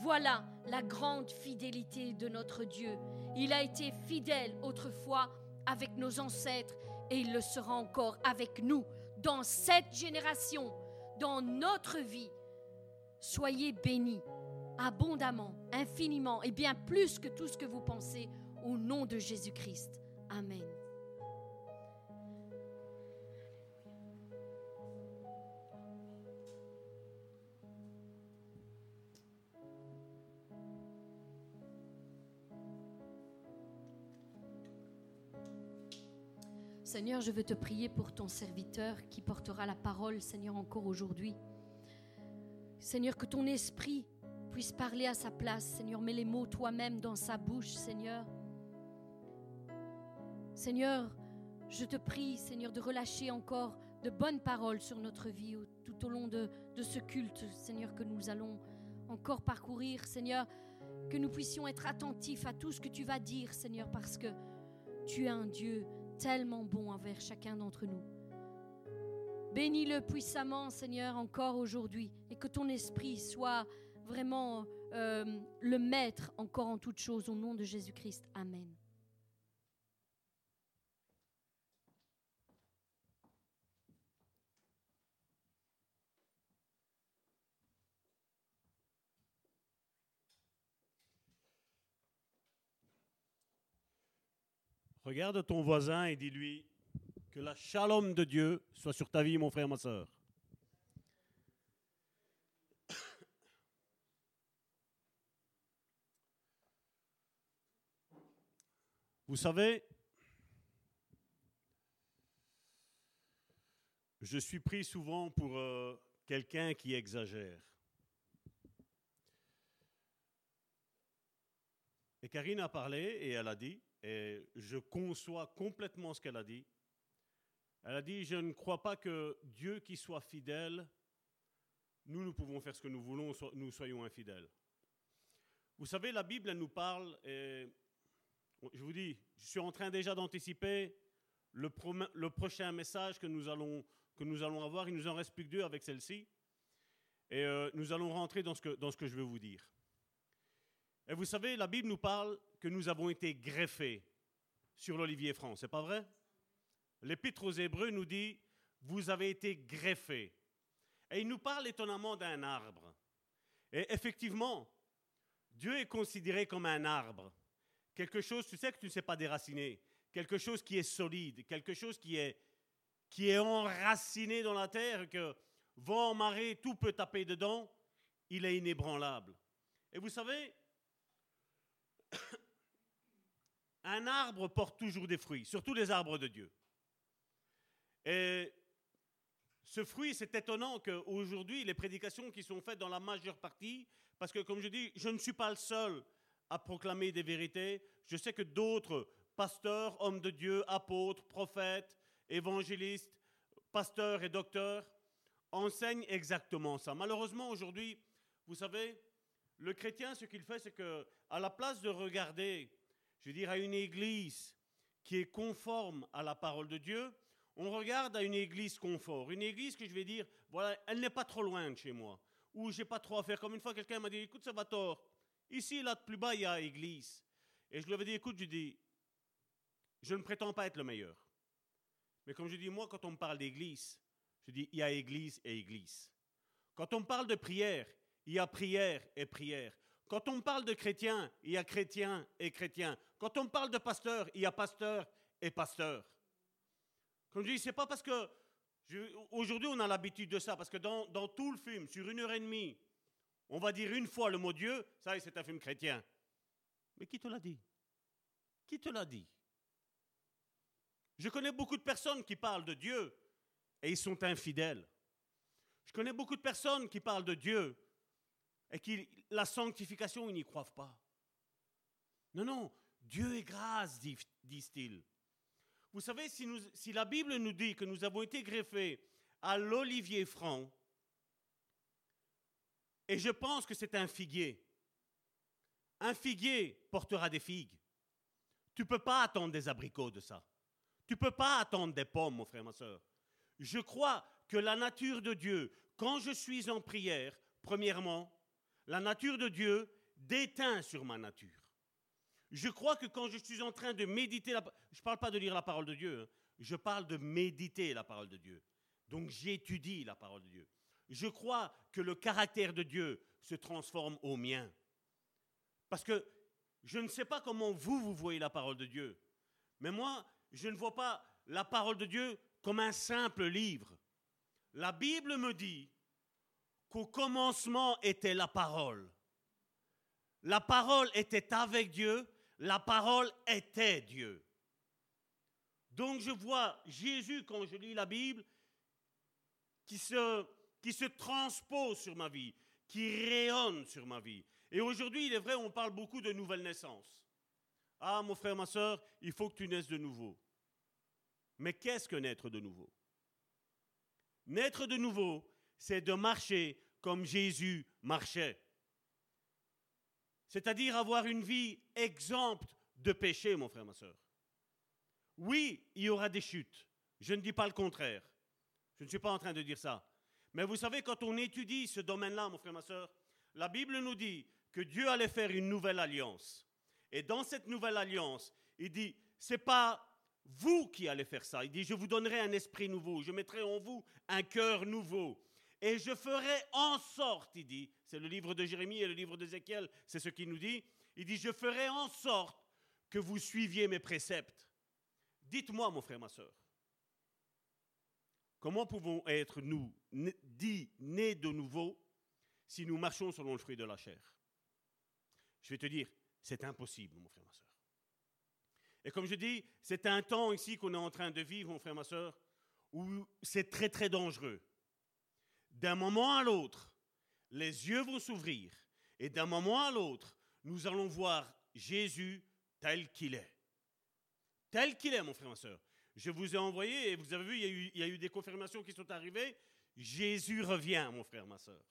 Voilà la grande fidélité de notre Dieu. Il a été fidèle autrefois avec nos ancêtres et il le sera encore avec nous dans cette génération, dans notre vie. Soyez bénis abondamment, infiniment et bien plus que tout ce que vous pensez au nom de Jésus-Christ. Amen. Seigneur, je veux te prier pour ton serviteur qui portera la parole, Seigneur, encore aujourd'hui. Seigneur, que ton esprit puisse parler à sa place, Seigneur. Mets les mots toi-même dans sa bouche, Seigneur. Seigneur, je te prie, Seigneur, de relâcher encore de bonnes paroles sur notre vie tout au long de, ce culte, Seigneur, que nous allons encore parcourir, Seigneur. Que nous puissions être attentifs à tout ce que tu vas dire, Seigneur, parce que tu es un Dieu tellement bon envers chacun d'entre nous. Bénis-le puissamment, Seigneur, encore aujourd'hui, et que ton esprit soit vraiment euh, le maître encore en toutes choses, au nom de Jésus-Christ. Amen. Regarde ton voisin et dis-lui que la shalom de Dieu soit sur ta vie, mon frère, ma soeur. Vous savez, je suis pris souvent pour euh, quelqu'un qui exagère. Et Karine a parlé et elle a dit, et je conçois complètement ce qu'elle a dit. Elle a dit, je ne crois pas que Dieu qui soit fidèle, nous, nous pouvons faire ce que nous voulons, nous soyons infidèles. Vous savez, la Bible, elle nous parle, je vous dis, je suis en train déjà d'anticiper le, le, prochain message que nous, allons, que nous allons avoir. Il nous en reste plus que deux avec celle-ci. Et euh, nous allons rentrer dans ce, que, dans ce que je veux vous dire. Et vous savez, la Bible nous parle que nous avons été greffés sur l'olivier franc. C'est pas vrai? L'Épître aux Hébreux nous dit Vous avez été greffés. Et il nous parle étonnamment d'un arbre. Et effectivement, Dieu est considéré comme un arbre. Quelque chose, tu sais que tu ne sais pas déraciner. Quelque chose qui est solide, quelque chose qui est, qui est enraciné dans la terre, que vent, marée, tout peut taper dedans. Il est inébranlable. Et vous savez, un arbre porte toujours des fruits, surtout les arbres de Dieu. Et ce fruit, c'est étonnant qu'aujourd'hui, les prédications qui sont faites dans la majeure partie, parce que comme je dis, je ne suis pas le seul à proclamer des vérités, je sais que d'autres pasteurs, hommes de Dieu, apôtres, prophètes, évangélistes, pasteurs et docteurs enseignent exactement ça. Malheureusement, aujourd'hui, vous savez, le chrétien, ce qu'il fait, c'est que, à la place de regarder je veux dire, à une église qui est conforme à la parole de Dieu, on regarde à une église confort. Une église que je vais dire, voilà, elle n'est pas trop loin de chez moi. Ou j'ai pas trop à faire. Comme une fois, quelqu'un m'a dit, écoute, ça va tort. Ici, là, plus bas, il y a église. Et je lui avais dit, écoute, je dis, je ne prétends pas être le meilleur. Mais comme je dis, moi, quand on me parle d'église, je dis, il y a église et église. Quand on me parle de prière, il y a prière et prière. Quand on parle de chrétien, il y a chrétien et chrétien. Quand on parle de pasteur, il y a pasteur et pasteur. Comme je dis, c'est pas parce que aujourd'hui on a l'habitude de ça, parce que dans, dans, tout le film, sur une heure et demie, on va dire une fois le mot Dieu, ça c'est un film chrétien. Mais qui te l'a dit? Qui te l'a dit? Je connais beaucoup de personnes qui parlent de Dieu, et ils sont infidèles. Je connais beaucoup de personnes qui parlent de Dieu et qui la sanctification, ils n'y croient pas. Non, non, Dieu est grâce, disent-ils. Vous savez, si, si, la Bible nous dit que nous avons été greffés à l'olivier franc, et je pense que c'est un figuier, un figuier portera des figues. Tu ne peux pas attendre des abricots de ça. Tu ne peux pas attendre des pommes, mon frère, ma soeur. Je crois que la nature de Dieu, quand je suis en prière, premièrement, la nature de Dieu déteint sur ma nature. Je crois que quand je suis en train de méditer, la, je ne parle pas de lire la parole de Dieu, hein. je parle de méditer la parole de Dieu. Donc j'étudie la parole de Dieu. Je crois que le caractère de Dieu se transforme au mien. Parce que je ne sais pas comment vous, vous voyez la parole de Dieu. Mais moi, je ne vois pas la parole de Dieu comme un simple livre. La Bible me dit qu'au commencement était la parole. La parole était avec Dieu, la parole était Dieu. Donc je vois Jésus, quand je lis la Bible, qui se, qui se transpose sur ma vie, qui rayonne sur ma vie. Et aujourd'hui, il est vrai, on parle beaucoup de nouvelle naissance. Ah, mon frère, ma soeur, il faut que tu naisses de nouveau. Mais qu'est-ce que naître de nouveau? Naître de nouveau, c'est de marcher comme Jésus marchait. C'est-à-dire avoir une vie exempte de péché, mon frère, ma soeur. Oui, il y aura des chutes. Je ne dis pas le contraire. Je ne suis pas en train de dire ça. Mais vous savez, quand on étudie ce domaine-là, mon frère, ma soeur, la Bible nous dit que Dieu allait faire une nouvelle alliance. Et dans cette nouvelle alliance, il dit, c'est pas vous qui allez faire ça. Il dit, je vous donnerai un esprit nouveau, je mettrai en vous un cœur nouveau. Et je ferai en sorte, il dit, c'est le livre de Jérémie et le livre d'Ézéchiel, c'est ce qu'il nous dit, il dit, je ferai en sorte que vous suiviez mes préceptes. Dites-moi, mon frère, ma soeur, comment pouvons être, nous, dits nés de nouveau, si nous marchons selon le fruit de la chair? Je vais te dire, c'est impossible, mon frère, ma soeur. Et comme je dis, c'est un temps ici qu'on est en train de vivre, mon frère, ma soeur, où c'est très, très dangereux. D'un moment à l'autre, les yeux vont s'ouvrir et d'un moment à l'autre, nous allons voir Jésus tel qu'il est. Tel qu'il est, mon frère, ma soeur. Je vous ai envoyé, et vous avez vu, il y, a eu, y a des confirmations qui sont arrivées. Jésus revient, mon frère, ma soeur.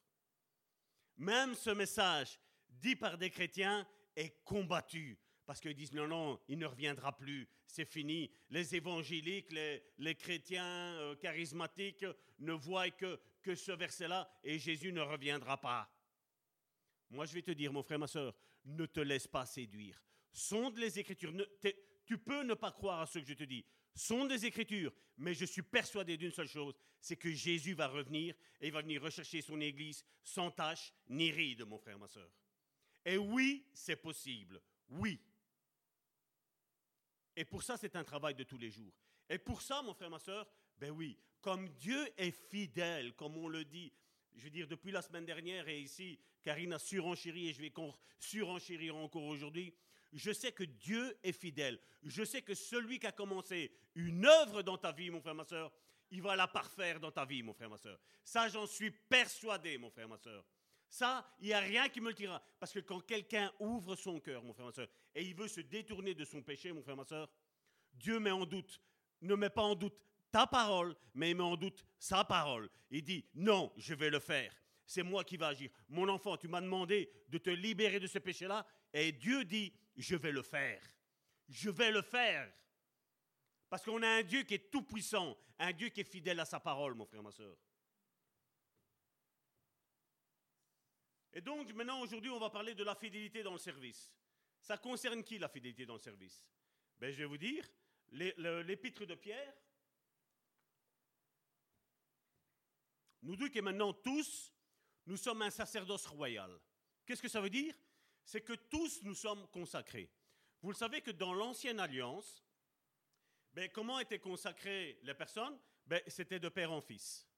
Même ce message dit par des chrétiens est combattu parce qu'ils disent non, non, il ne reviendra plus, c'est fini. Les évangéliques, les, chrétiens euh, charismatiques ne voient que, que ce verset-là et Jésus ne reviendra pas. Moi, je vais te dire, mon frère, ma soeur, ne te laisse pas séduire. Sonde les Écritures. tu peux ne pas croire à ce que je te dis. Sonde les Écritures. Mais je suis persuadé d'une seule chose, c'est que Jésus va revenir et il va venir rechercher son Église sans tache ni ride, mon frère, ma soeur. Et oui, c'est possible. Oui. Et pour ça, c'est un travail de tous les jours. Et pour ça, mon frère, ma soeur, ben oui, comme Dieu est fidèle, comme on le dit, je veux dire, depuis la semaine dernière et ici, Karine a surenchéri et je vais surenchérir encore aujourd'hui. Je sais que Dieu est fidèle. Je sais que celui qui a commencé une œuvre dans ta vie, mon frère, ma soeur, il va la parfaire dans ta vie, mon frère, ma soeur. Ça, j'en suis persuadé, mon frère, ma soeur. Ça, il n'y a rien qui me le dira. Parce que quand quelqu'un ouvre son cœur, mon frère, ma soeur, et il veut se détourner de son péché, mon frère, ma soeur, Dieu met en doute, ne met pas en doute ta parole, mais il met en doute sa parole. Il dit, non, je vais le faire. C'est moi qui vais agir. Mon enfant, tu m'as demandé de te libérer de ce péché-là, et Dieu dit, je vais le faire. Je vais le faire. Parce qu'on a un Dieu qui est tout puissant, un Dieu qui est fidèle à sa parole, mon frère, ma soeur. Et donc, maintenant, aujourd'hui, on va parler de la fidélité dans le service. Ça concerne qui, la fidélité dans le service? Ben, Je vais vous dire, l'épître de Pierre nous dit que maintenant, tous, nous sommes un sacerdoce royal. Qu'est-ce que ça veut dire? C'est que tous nous sommes consacrés. Vous le savez que dans l'ancienne alliance, ben, comment étaient consacrées les personnes? Ben, C'était de père en fils.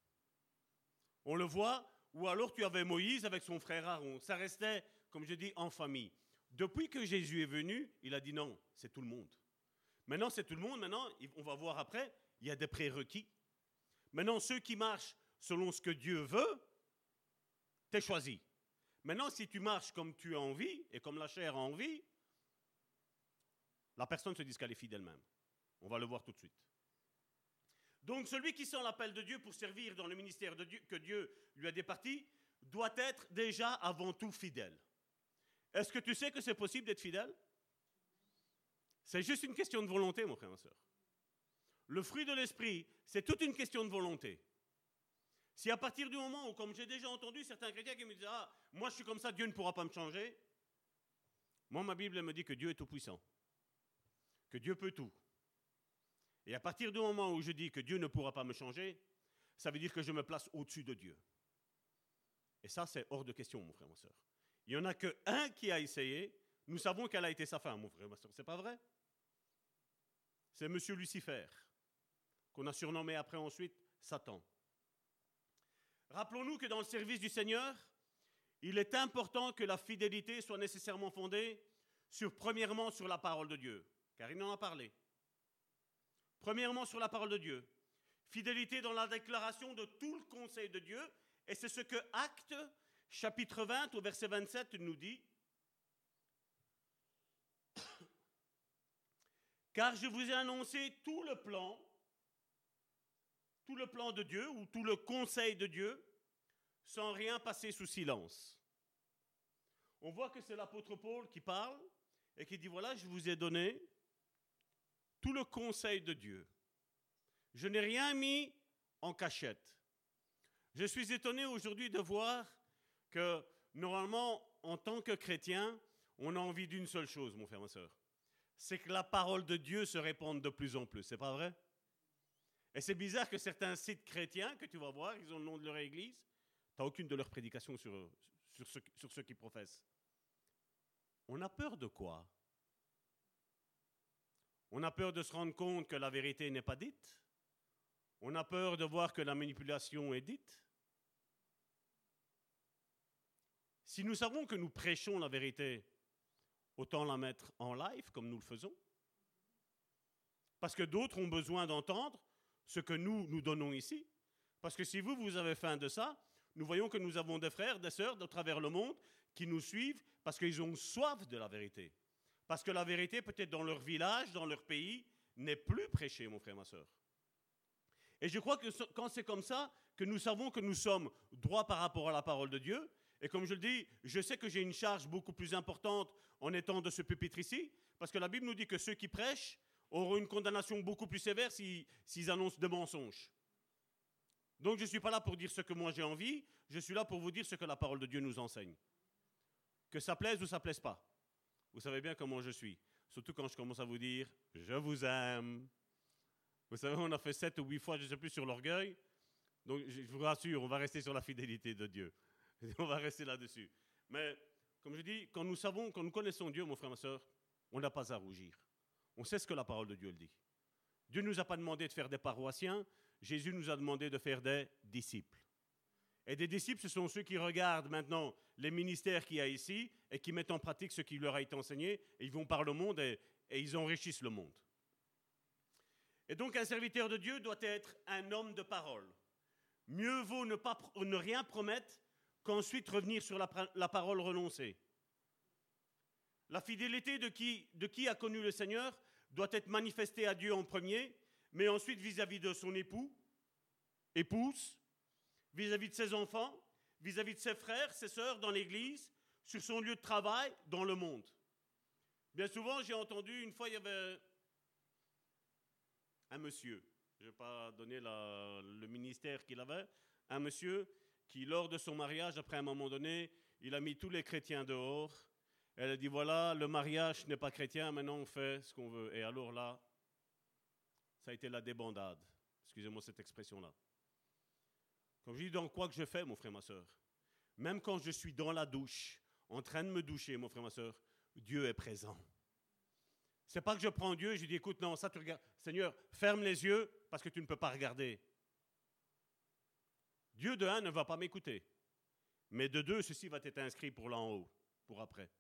On le voit ou alors tu avais Moïse avec son frère Aaron. Ça restait, comme je dis, en famille. Depuis que Jésus est venu, il a dit non, c'est tout le monde. Maintenant, c'est tout le monde. Maintenant, on va voir après, il y a des prérequis. Maintenant, ceux qui marchent selon ce que Dieu veut, t'es choisi. Maintenant, si tu marches comme tu as envie et comme la chair a envie, la personne se disqualifie d'elle-même. On va le voir tout de suite. Donc celui qui sent l'appel de Dieu pour servir dans le ministère que Dieu lui a départi doit être déjà avant tout fidèle. Est-ce que tu sais que c'est possible d'être fidèle? C'est juste une question de volonté, mon frère et ma soeur. Le fruit de l'esprit, c'est toute une question de volonté. Si à partir du moment où, comme j'ai déjà entendu certains chrétiens qui me disent Ah, moi je suis comme ça, Dieu ne pourra pas me changer. Moi, ma Bible me dit que Dieu est tout puissant, que Dieu peut tout. Et à partir du moment où je dis que Dieu ne pourra pas me changer, ça veut dire que je me place au-dessus de Dieu. Et ça, c'est hors de question, mon frère, ma soeur. Il n'y en a qu'un qui a essayé. Nous savons quelle a été sa fin, mon frère, ma soeur. C'est pas vrai? C'est Monsieur Lucifer, qu'on a surnommé après ensuite Satan. Rappelons-nous que dans le service du Seigneur, il est important que la fidélité soit nécessairement fondée sur, premièrement, sur la parole de Dieu, car il en a parlé. Premièrement, sur la parole de Dieu. Fidélité dans la déclaration de tout le conseil de Dieu. Et c'est ce que Acte, chapitre 20, au verset 27, nous dit. Car je vous ai annoncé tout le plan, tout le plan de Dieu, ou tout le conseil de Dieu, sans rien passer sous silence. On voit que c'est l'apôtre Paul qui parle et qui dit, voilà, je vous ai donné tout le conseil de Dieu. Je n'ai rien mis en cachette. Je suis étonné aujourd'hui de voir que normalement, en tant que chrétien, on a envie d'une seule chose, mon frère, ma soeur. C'est que la parole de Dieu se répande de plus en plus. C'est pas vrai? Et c'est bizarre que certains sites chrétiens que tu vas voir, ils ont le nom de leur église, tu n'as aucune de leurs prédications sur, sur, ce, sur ceux qui professent. On a peur de quoi? On a peur de se rendre compte que la vérité n'est pas dite. On a peur de voir que la manipulation est dite. Si nous savons que nous prêchons la vérité, autant la mettre en live comme nous le faisons. Parce que d'autres ont besoin d'entendre ce que nous nous donnons ici. Parce que si vous, vous avez faim de ça, nous voyons que nous avons des frères, des sœurs de travers le monde qui nous suivent parce qu'ils ont soif de la vérité. Parce que la vérité, peut-être dans leur village, dans leur pays, n'est plus prêchée, mon frère, ma soeur. Et je crois que quand c'est comme ça, que nous savons que nous sommes droits par rapport à la parole de Dieu, et comme je le dis, je sais que j'ai une charge beaucoup plus importante en étant de ce pupitre ici, parce que la Bible nous dit que ceux qui prêchent auront une condamnation beaucoup plus sévère s'ils annoncent des mensonges. Donc je ne suis pas là pour dire ce que moi j'ai envie, je suis là pour vous dire ce que la parole de Dieu nous enseigne. Que ça plaise ou ça plaise pas. Vous savez bien comment je suis. Surtout quand je commence à vous dire je vous aime. Vous savez, on a fait sept ou huit fois, je ne sais plus, sur l'orgueil. Donc je vous rassure, on va rester sur la fidélité de Dieu. On va rester là-dessus. Mais comme je dis, quand nous savons, quand nous connaissons Dieu, mon frère, ma soeur, on n'a pas à rougir. On sait ce que la parole de Dieu le dit. Dieu ne nous a pas demandé de faire des paroissiens, Jésus nous a demandé de faire des disciples. Et des disciples, ce sont ceux qui regardent maintenant les ministères qu'il y a ici et qui mettent en pratique ce qui leur a été enseigné. Et ils vont par le monde et, ils enrichissent le monde. Et donc un serviteur de Dieu doit être un homme de parole. Mieux vaut ne, pas, ne rien promettre qu'ensuite revenir sur la, parole renoncée. La fidélité de qui, de qui a connu le Seigneur doit être manifestée à Dieu en premier, mais ensuite vis-à-vis -vis de son époux, épouse, vis-à-vis de ses enfants, vis-à-vis de ses frères, ses sœurs dans l'Église, sur son lieu de travail, dans le monde. Bien souvent, j'ai entendu, une fois, il y avait un monsieur, je ne vais pas donner le ministère qu'il avait, un monsieur qui, lors de son mariage, après un moment donné, il a mis tous les chrétiens dehors. Elle a dit, voilà, le mariage n'est pas chrétien, maintenant on fait ce qu'on veut. Et alors là, ça a été la débandade. Excusez-moi cette expression-là. Comme je dis, dans quoi que je fais, mon frère, ma soeur, même quand je suis dans la douche, en train de me doucher, mon frère, ma soeur, Dieu est présent. C'est pas que je prends Dieu je dis, écoute, non, ça tu regardes. Seigneur, ferme les yeux parce que tu ne peux pas regarder. Dieu de un ne va pas m'écouter. Mais de deux, ceci va être inscrit pour là en haut, pour après.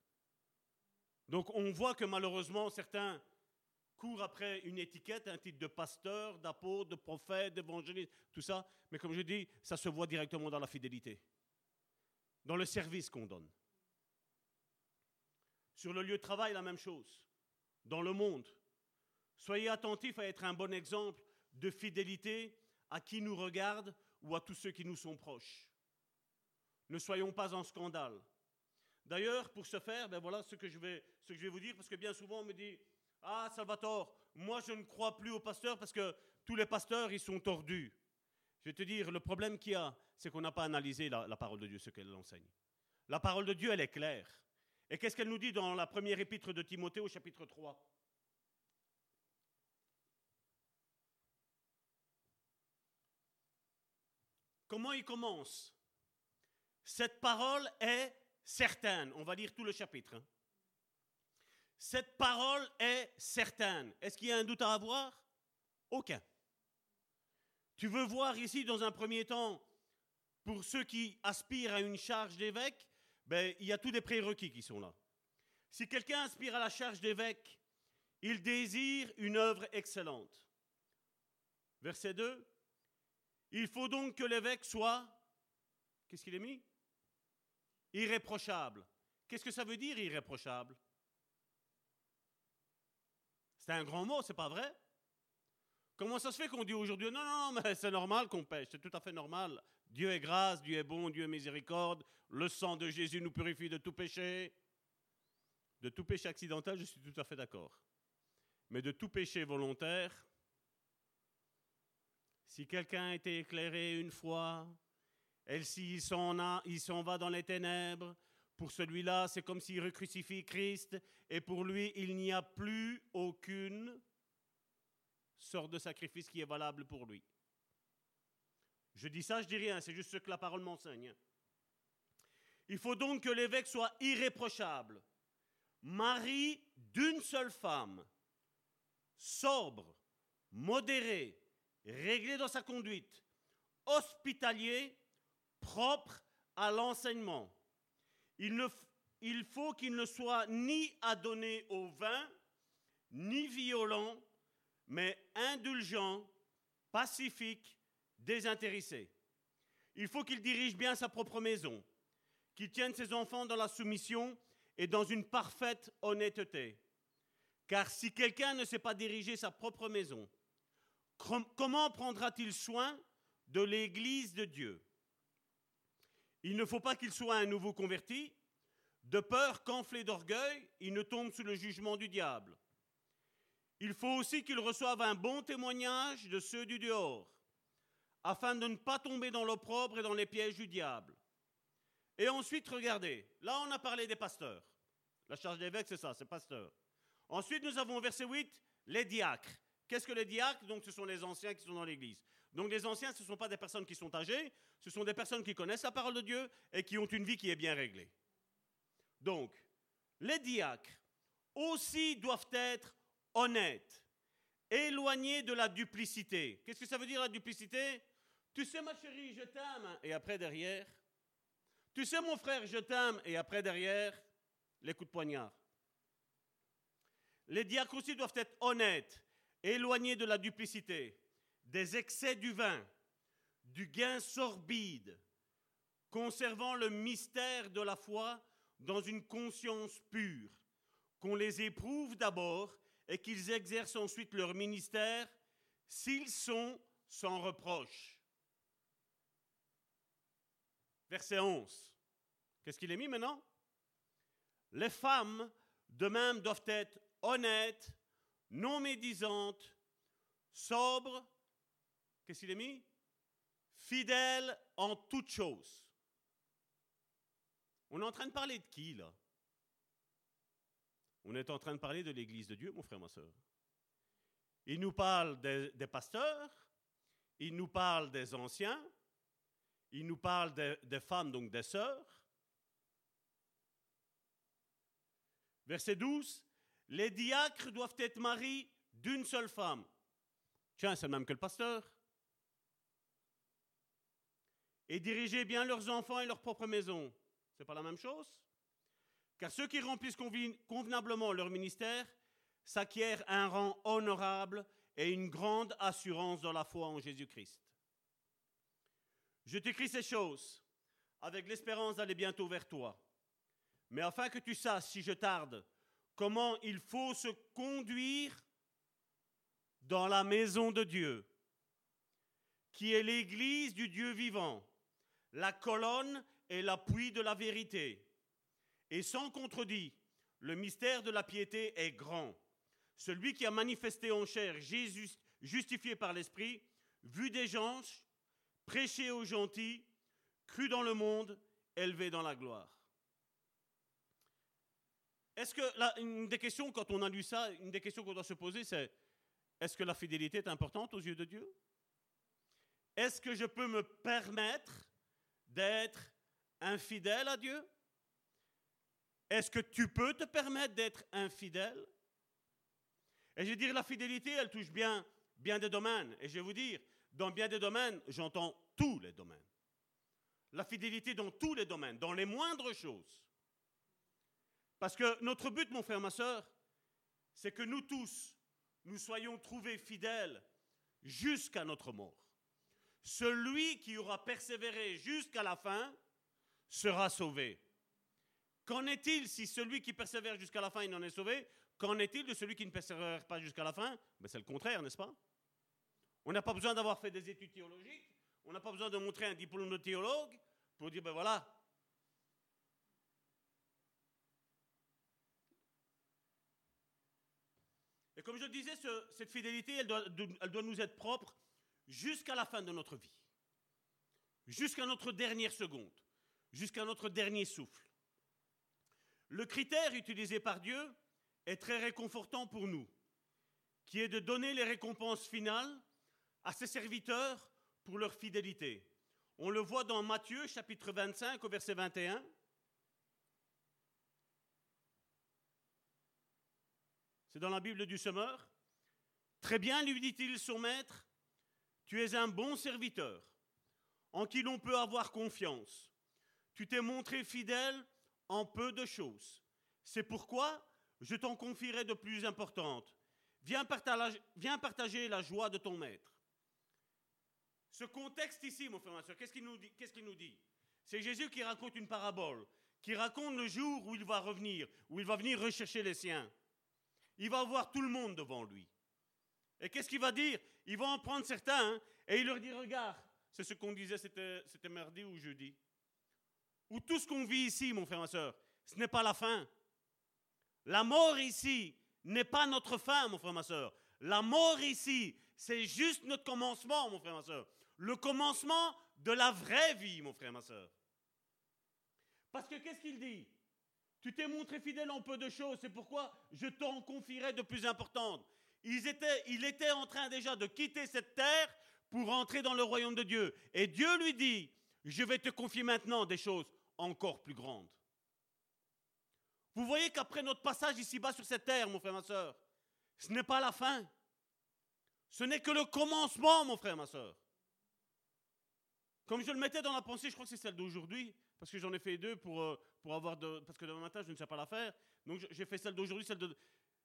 Donc on voit que malheureusement, certains courent après une étiquette, un titre de pasteur, d'apôtre, de prophète, d'évangéliste, tout ça. Mais comme je dis, ça se voit directement dans la fidélité, dans le service qu'on donne. Sur le lieu de travail, la même chose. Dans le monde. Soyez attentifs à être un bon exemple de fidélité à qui nous regarde ou à tous ceux qui nous sont proches. Ne soyons pas en scandale. D'ailleurs, pour ce faire, ben voilà ce que, je vais, ce que je vais vous dire, parce que bien souvent on me dit Ah, Salvatore, moi je ne crois plus aux pasteurs parce que tous les pasteurs, ils sont tordus. Je vais te dire, le problème qu'il y a, c'est qu'on n'a pas analysé la, parole de Dieu, ce qu'elle enseigne. La parole de Dieu, elle est claire. Et qu'est-ce qu'elle nous dit dans la première épître de Timothée au chapitre 3 Comment il commence? Cette parole est certaine. On va lire tout le chapitre. hein. Cette parole est certaine. Est-ce qu'il y a un doute à avoir? Aucun. Tu veux voir ici, dans un premier temps, pour ceux qui aspirent à une charge d'évêque, ben, il y a tous des prérequis qui sont là. Si quelqu'un aspire à la charge d'évêque, il désire une œuvre excellente. Verset 2. Il faut donc que l'évêque soit, qu'est-ce qu'il est mis? Irréprochable. Qu'est-ce que ça veut dire irréprochable? C'est un grand mot, c'est pas vrai? Comment ça se fait qu'on dit aujourd'hui non, non, mais c'est normal qu'on pêche, c'est tout à fait normal. Dieu est grâce, Dieu est bon, Dieu est miséricorde, le sang de Jésus nous purifie de tout péché. De tout péché accidentel, je suis tout à fait d'accord. Mais de tout péché volontaire, si quelqu'un a été éclairé une fois, et s'il s'en va dans les ténèbres, pour celui-là, c'est comme s'il recrucifie Christ, et pour lui, il n'y a plus aucune sorte de sacrifice qui est valable pour lui. Je dis ça, je dis rien, c'est juste ce que la parole m'enseigne. Il faut donc que l'évêque soit irréprochable, mari d'une seule femme, sobre, modéré, réglé dans sa conduite, hospitalier, propre à l'enseignement. Il, faut qu'il ne soit ni adonné au vin, ni violent, mais indulgent, pacifique, désintéressé. Il faut qu'il dirige bien sa propre maison, qu'il tienne ses enfants dans la soumission et dans une parfaite honnêteté. Car si quelqu'un ne sait pas diriger sa propre maison, com- comment prendra-t-il soin de l'Église de Dieu? Il ne faut pas qu'il soit un nouveau converti, de peur qu'enflé d'orgueil, il ne tombe sous le jugement du diable. Il faut aussi qu'il reçoive un bon témoignage de ceux du dehors, afin de ne pas tomber dans l'opprobre et dans les pièges du diable. Et ensuite, regardez, là on a parlé des pasteurs. La charge d'évêque, c'est ça, c'est pasteur. Ensuite, nous avons au verset 8, les diacres. Qu'est-ce que les diacres? Donc, ce sont les anciens qui sont dans l'Église. Donc, les anciens, ce ne sont pas des personnes qui sont âgées, ce sont des personnes qui connaissent la parole de Dieu et qui ont une vie qui est bien réglée. Donc, les diacres aussi doivent être honnêtes, éloignés de la duplicité. Qu'est-ce que ça veut dire la duplicité? Tu sais, ma chérie, je t'aime, et après derrière. Tu sais, mon frère, je t'aime, et après derrière, les coups de poignard. Les diacres aussi doivent être honnêtes, éloignés de la duplicité, des excès du vin, du gain sorbide, conservant le mystère de la foi dans une conscience pure, qu'on les éprouve d'abord et qu'ils exercent ensuite leur ministère s'ils sont sans reproche. Verset 11. Qu'est-ce qu'il est mis maintenant? Les femmes, de même, doivent être honnêtes, non médisantes, sobres. Qu'est-ce qu'il est mis? Fidèles en toutes choses. On est en train de parler de qui, là? On est en train de parler de l'Église de Dieu, mon frère, ma soeur. Il nous parle des, des pasteurs, il nous parle des anciens, il nous parle des, des femmes, donc des sœurs. Verset 12, les diacres doivent être maris d'une seule femme. Tiens, c'est le même que le pasteur. Et diriger bien leurs enfants et leur propre maison. C'est pas la même chose? Car ceux qui remplissent convenablement leur ministère s'acquiert un rang honorable et une grande assurance dans la foi en Jésus-Christ. Je t'écris ces choses avec l'espérance d'aller bientôt vers toi, mais afin que tu saches, si je tarde, comment il faut se conduire dans la maison de Dieu, qui est l'église du Dieu vivant, la colonne et l'appui de la vérité. Et sans contredit, le mystère de la piété est grand. Celui qui a manifesté en chair Jésus justifié par l'Esprit, vu des gens, prêché aux gentils, cru dans le monde, élevé dans la gloire. Est-ce que là, une des questions, quand on a lu ça, une des questions qu'on doit se poser, c'est est-ce que la fidélité est importante aux yeux de Dieu? Est-ce que je peux me permettre d'être infidèle à Dieu? Est-ce que tu peux te permettre d'être infidèle? Et je veux dire, la fidélité, elle touche bien, bien des domaines. Et je vais vous dire, dans bien des domaines, j'entends tous les domaines. La fidélité dans tous les domaines, dans les moindres choses. Parce que notre but, mon frère, ma soeur, c'est que nous tous, nous soyons trouvés fidèles jusqu'à notre mort. Celui qui aura persévéré jusqu'à la fin sera sauvé. Qu'en est-il si celui qui persévère jusqu'à la fin, il en est sauvé? Qu'en est-il de celui qui ne persévère pas jusqu'à la fin? Ben, C'est le contraire, n'est-ce pas? On n'a pas besoin d'avoir fait des études théologiques, on n'a pas besoin de montrer un diplôme de théologue pour dire, ben voilà, Et comme je disais, cette fidélité, elle doit nous être propre jusqu'à la fin de notre vie, jusqu'à notre dernière seconde, jusqu'à notre dernier souffle. Le critère utilisé par Dieu est très réconfortant pour nous, qui est de donner les récompenses finales à ses serviteurs pour leur fidélité. On le voit dans Matthieu chapitre 25 au verset 21. C'est dans la Bible du semeur. Très bien, lui dit-il son maître, tu es un bon serviteur, en qui l'on peut avoir confiance. Tu t'es montré fidèle en peu de choses. C'est pourquoi je t'en confierai de plus importantes. Viens partager, la joie de ton maître. Ce contexte ici, mon frère, ma soeur, qu'est-ce qu'il nous dit, qu'est-ce qu'il nous dit? C'est Jésus qui raconte une parabole, qui raconte le jour où il va revenir, où il va venir rechercher les siens il va voir tout le monde devant lui. Et qu'est-ce qu'il va dire? Il va en prendre certains hein, et il leur dit, regarde, c'est ce qu'on disait, c'était, mardi ou jeudi. Ou tout ce qu'on vit ici, mon frère, ma soeur, ce n'est pas la fin. La mort ici n'est pas notre fin, mon frère, ma soeur. La mort ici, c'est juste notre commencement, mon frère, ma soeur. Le commencement de la vraie vie, mon frère, ma soeur. Parce que qu'est-ce qu'il dit? Tu t'es montré fidèle en peu de choses, c'est pourquoi je t'en confierai de plus importantes. Il était en train déjà de quitter cette terre pour entrer dans le royaume de Dieu. Et Dieu lui dit, je vais te confier maintenant des choses encore plus grandes. Vous voyez qu'après notre passage ici-bas sur cette terre, mon frère, ma soeur, ce n'est pas la fin. Ce n'est que le commencement, mon frère, ma soeur. Comme je le mettais dans la pensée, je crois que c'est celle d'aujourd'hui, parce que j'en ai fait deux pour, euh, avoir parce que demain matin je ne sais pas la faire. Donc j'ai fait celle d'aujourd'hui, celle de.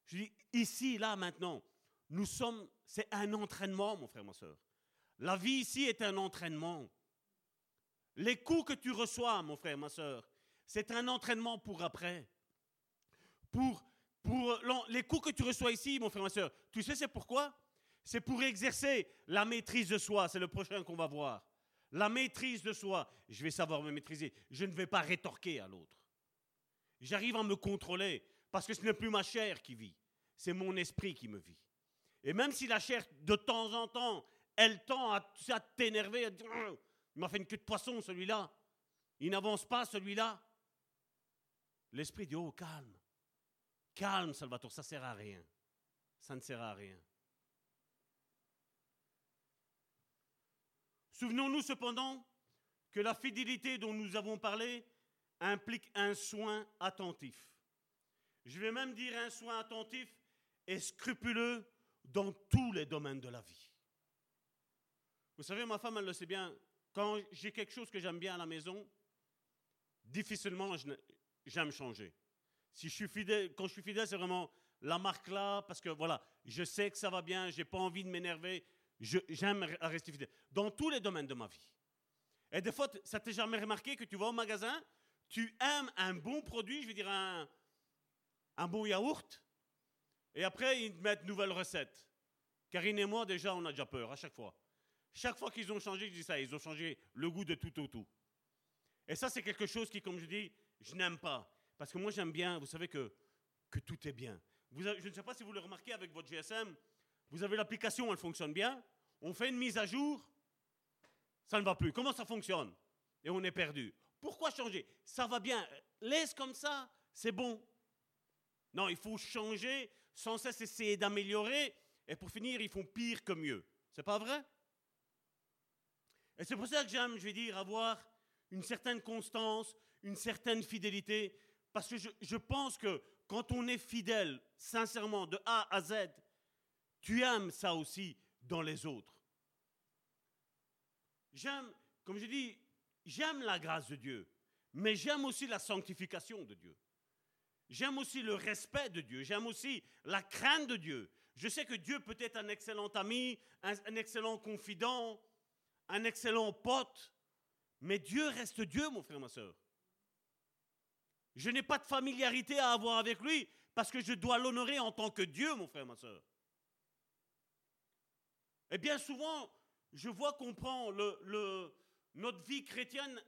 Je dis ici, là, maintenant, nous sommes. C'est un entraînement, mon frère, ma soeur. La vie ici est un entraînement. Les coups que tu reçois, mon frère, ma soeur, c'est un entraînement pour après. Pour, pour les coups que tu reçois ici, mon frère, ma soeur, tu sais c'est pourquoi? C'est pour exercer la maîtrise de soi. C'est le prochain qu'on va voir. La maîtrise de soi. Je vais savoir me maîtriser. Je ne vais pas rétorquer à l'autre. J'arrive à me contrôler parce que ce n'est plus ma chair qui vit, c'est mon esprit qui me vit. Et même si la chair, de temps en temps, elle tend à, t'énerver, à dire hum, Il m'a fait une queue de poisson, celui-là. Il n'avance pas, celui-là. L'esprit dit Oh, calme. Calme, Salvatore, ça ne sert à rien. Ça ne sert à rien. Souvenons-nous cependant que la fidélité dont nous avons parlé implique un soin attentif. Je vais même dire un soin attentif et scrupuleux dans tous les domaines de la vie. Vous savez, ma femme, elle le sait bien, quand j'ai quelque chose que j'aime bien à la maison, difficilement j'aime changer. Si je suis fidèle, quand je suis fidèle, c'est vraiment la marque là, parce que voilà, je sais que ça va bien, j'ai pas envie de m'énerver, j'aime rester fidèle. Dans tous les domaines de ma vie. Et des fois, ça t'est jamais remarqué que tu vas au magasin, tu aimes un bon produit, je veux dire un, un bon yaourt, et après ils te mettent nouvelle recette. Karine et moi, déjà, on a déjà peur à chaque fois. Chaque fois qu'ils ont changé, je dis ça, ils ont changé le goût de tout au tout. Et ça, c'est quelque chose qui, comme je dis, je n'aime pas. Parce que moi, j'aime bien, vous savez que, que tout est bien. Je ne sais pas si vous le remarquez avec votre GSM, vous avez l'application, elle fonctionne bien. On fait une mise à jour, ça ne va plus. Comment ça fonctionne? Et on est perdu. Pourquoi changer? Ça va bien. Laisse comme ça, c'est bon. Non, il faut changer, sans cesse essayer d'améliorer. Et pour finir, ils font pire que mieux. C'est pas vrai? Et c'est pour ça que j'aime, je vais dire, avoir une certaine constance, une certaine fidélité. Parce que je, je pense que quand on est fidèle, sincèrement, de A à Z, tu aimes ça aussi dans les autres. J'aime, comme je dis, j'aime la grâce de Dieu, mais j'aime aussi la sanctification de Dieu. J'aime aussi le respect de Dieu. J'aime aussi la crainte de Dieu. Je sais que Dieu peut être un excellent ami, un, excellent confident, un excellent pote, mais Dieu reste Dieu, mon frère, ma soeur. Je n'ai pas de familiarité à avoir avec lui parce que je dois l'honorer en tant que Dieu, mon frère, ma soeur. Et bien souvent, je vois qu'on prend notre vie chrétienne.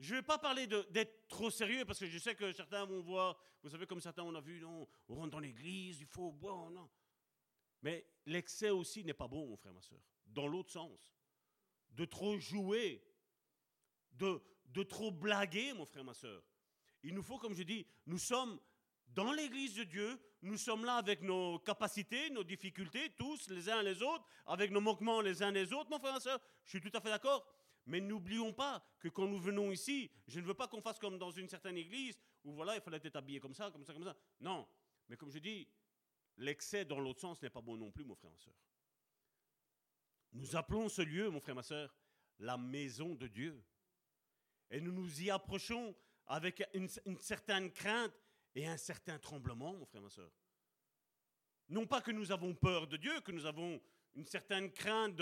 Je ne vais pas parler d'être trop sérieux parce que je sais que certains vont voir, vous savez, comme certains on a vu, non, on rentre dans l'église, il faut boire, non. Mais l'excès aussi n'est pas bon, mon frère, ma soeur. Dans l'autre sens. De trop jouer, de, de trop blaguer, mon frère, ma soeur. Il nous faut, comme je dis, nous sommes dans l'église de Dieu, nous sommes là avec nos capacités, nos difficultés, tous, les uns les autres, avec nos manquements les uns les autres, mon frère, ma soeur. Je suis tout à fait d'accord. Mais n'oublions pas que quand nous venons ici, je ne veux pas qu'on fasse comme dans une certaine église où voilà, il fallait être habillé comme ça, comme ça, comme ça. Non. Mais comme je dis, l'excès dans l'autre sens n'est pas bon non plus, mon frère, ma soeur. Nous appelons ce lieu, mon frère, ma soeur, la maison de Dieu. Et nous nous y approchons avec une, certaine crainte et un certain tremblement, mon frère, ma soeur. Non pas que nous avons peur de Dieu, que nous avons une certaine crainte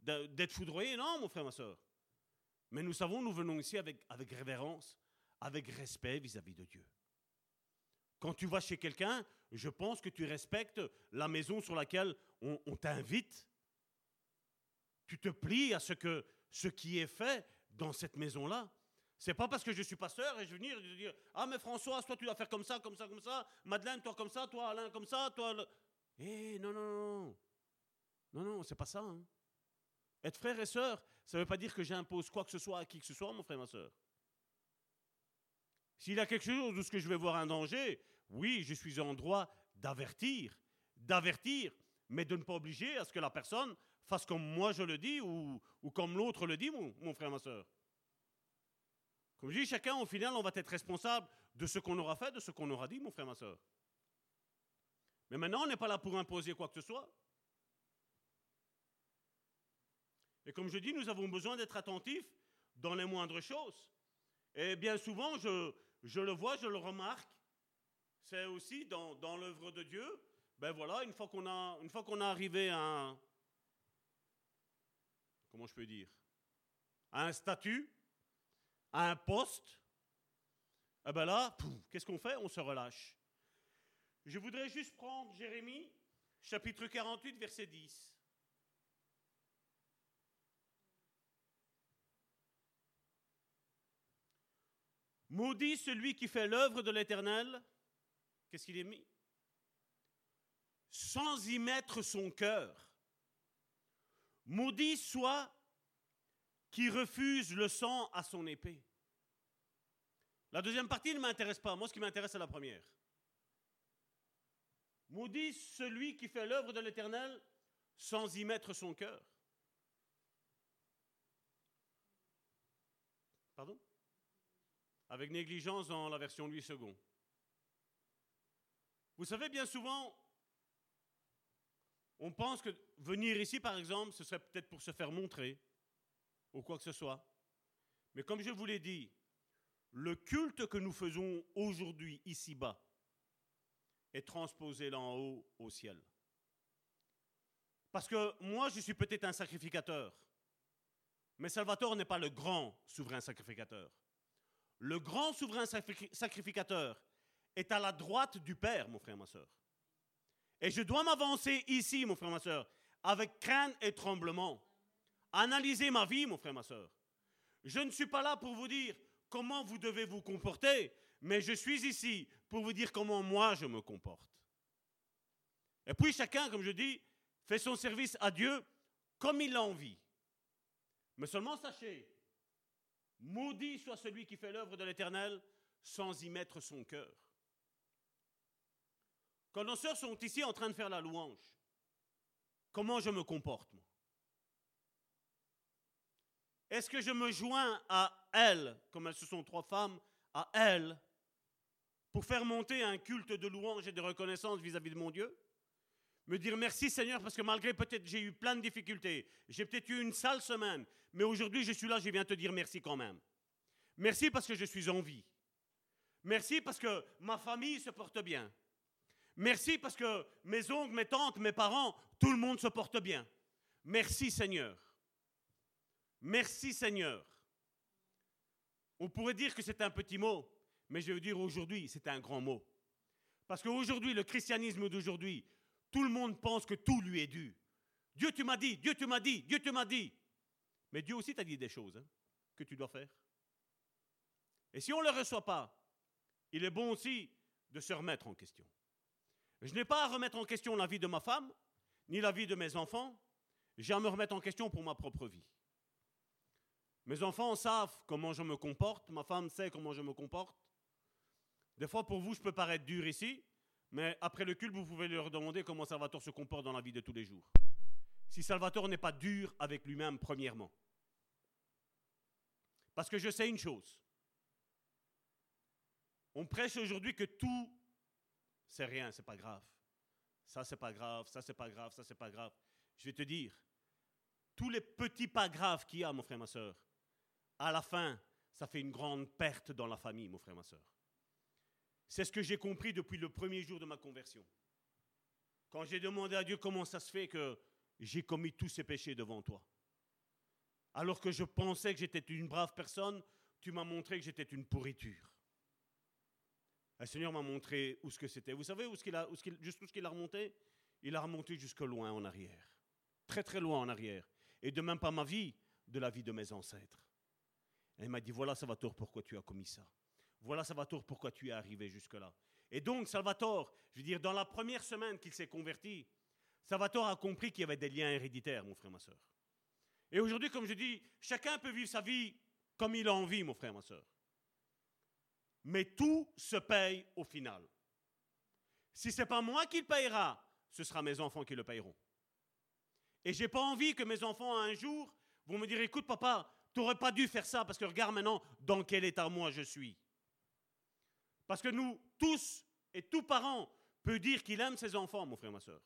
d'être foudroyés, non, mon frère, ma soeur. Mais nous savons, nous venons ici avec, avec révérence, avec respect vis-à-vis de Dieu. Quand tu vas chez quelqu'un, je pense que tu respectes la maison sur laquelle on, t'invite. Tu te plies à ce, que, ce qui est fait dans cette maison-là. C'est pas parce que je suis pasteur et je vais venir dire Ah, mais François, toi tu dois faire comme ça, comme ça, comme ça. Madeleine, toi comme ça, toi Alain, comme ça, toi. Eh, non, non, non. Non, non, c'est pas ça. hein. Être frère et sœur, ça ne veut pas dire que j'impose quoi que ce soit à qui que ce soit, mon frère, ma sœur. S'il y a quelque chose où ce que je vais voir un danger, oui, je suis en droit d'avertir, d'avertir, mais de ne pas obliger à ce que la personne fasse comme moi je le dis ou, ou comme l'autre le dit, mon, mon frère, ma sœur. Comme je dis, chacun, au final, on va être responsable de ce qu'on aura fait, de ce qu'on aura dit, mon frère, ma sœur. Mais maintenant, on n'est pas là pour imposer quoi que ce soit. Et comme je dis, nous avons besoin d'être attentifs dans les moindres choses. Et bien souvent, je, le vois, je le remarque, c'est aussi dans, l'œuvre de Dieu. Ben voilà, une fois qu'on a, une fois qu'on a arrivé à un, comment je peux dire, à un statut, à un poste, eh ben là, qu'est-ce qu'on fait? On se relâche. Je voudrais juste prendre Jérémie, chapitre 48, verset 10. Maudit celui qui fait l'œuvre de l'Éternel. Qu'est-ce qu'il est mis? Sans y mettre son cœur. Maudit soit qui refuse le sang à son épée. La deuxième partie ne m'intéresse pas. Moi, ce qui m'intéresse, c'est la première. Maudit celui qui fait l'œuvre de l'Éternel sans y mettre son cœur. Pardon Avec négligence dans la version 8 secondes. Vous savez, bien souvent, on pense que venir ici, par exemple, ce serait peut-être pour se faire montrer, ou quoi que ce soit. Mais comme je vous l'ai dit, le culte que nous faisons aujourd'hui ici-bas et transposer-la en haut au ciel. Parce que moi, je suis peut-être un sacrificateur, mais Salvatore n'est pas le grand souverain sacrificateur. Le grand souverain sacrificateur est à la droite du Père, mon frère, ma soeur. Et je dois m'avancer ici, mon frère, ma soeur, avec crainte et tremblement. Analyser ma vie, mon frère, ma soeur. Je ne suis pas là pour vous dire comment vous devez vous comporter, mais je suis ici pour vous dire comment moi je me comporte. Et puis chacun, comme je dis, fait son service à Dieu comme il l'a envie. Mais seulement sachez, maudit soit celui qui fait l'œuvre de l'Éternel sans y mettre son cœur. Quand nos sœurs sont ici en train de faire la louange, comment je me comporte, moi? Est-ce que je me joins à elles, comme elles sont trois femmes, à elles, pour faire monter un culte de louange et de reconnaissance vis-à-vis de mon Dieu? Me dire merci Seigneur parce que malgré peut-être j'ai eu plein de difficultés, j'ai peut-être eu une sale semaine, mais aujourd'hui je suis là, je viens te dire merci quand même. Merci parce que je suis en vie. Merci parce que ma famille se porte bien. Merci parce que mes oncles, mes tantes, mes parents, tout le monde se porte bien. Merci Seigneur. Merci Seigneur. On pourrait dire que c'est un petit mot, mais je veux dire aujourd'hui, c'est un grand mot. Parce qu'aujourd'hui, le christianisme d'aujourd'hui, tout le monde pense que tout lui est dû. Dieu, tu m'as dit, Dieu, tu m'as dit, Dieu, tu m'as dit. Mais Dieu aussi t'a dit des choses hein, que tu dois faire. Et si on ne le reçoit pas, il est bon aussi de se remettre en question. Je n'ai pas à remettre en question la vie de ma femme, ni la vie de mes enfants. J'ai à me remettre en question pour ma propre vie. Mes enfants savent comment je me comporte, ma femme sait comment je me comporte. Des fois, pour vous, je peux paraître dur ici, mais après le culte, vous pouvez leur demander comment Salvatore se comporte dans la vie de tous les jours. Si Salvatore n'est pas dur avec lui-même, premièrement. Parce que je sais une chose. On prêche aujourd'hui que tout c'est rien, c'est pas grave. Ça, c'est pas grave, ça, c'est pas grave, ça, c'est pas grave. Je vais te dire, tous les petits pas graves qu'il y a, mon frère, ma soeur, à la fin, ça fait une grande perte dans la famille, mon frère, ma soeur. C'est ce que j'ai compris depuis le premier jour de ma conversion. Quand j'ai demandé à Dieu comment ça se fait que j'ai commis tous ces péchés devant toi. Alors que je pensais que j'étais une brave personne, tu m'as montré que j'étais une pourriture. Le Seigneur m'a montré où ce que c'était. Vous savez où ce qu'il a, où où ce qu'il a remonté? Il a remonté jusque loin en arrière. Très très loin en arrière. Et de même pas ma vie, de la vie de mes ancêtres. Et il m'a dit, voilà Salvatore, pourquoi tu as commis ça. Voilà Salvatore, pourquoi tu es arrivé jusque-là. Et donc Salvatore, je veux dire, dans la première semaine qu'il s'est converti, Salvatore a compris qu'il y avait des liens héréditaires, mon frère, ma soeur. Et aujourd'hui, comme je dis, chacun peut vivre sa vie comme il a envie, mon frère, ma soeur mais tout se paye au final. Si ce n'est pas moi qui le payera, ce sera mes enfants qui le payeront. Et j'ai pas envie que mes enfants un jour vont me dire écoute papa, tu n'aurais pas dû faire ça parce que regarde maintenant dans quel état moi je suis. Parce que nous tous et tout parent peut dire qu'il aime ses enfants, mon frère, ma soeur.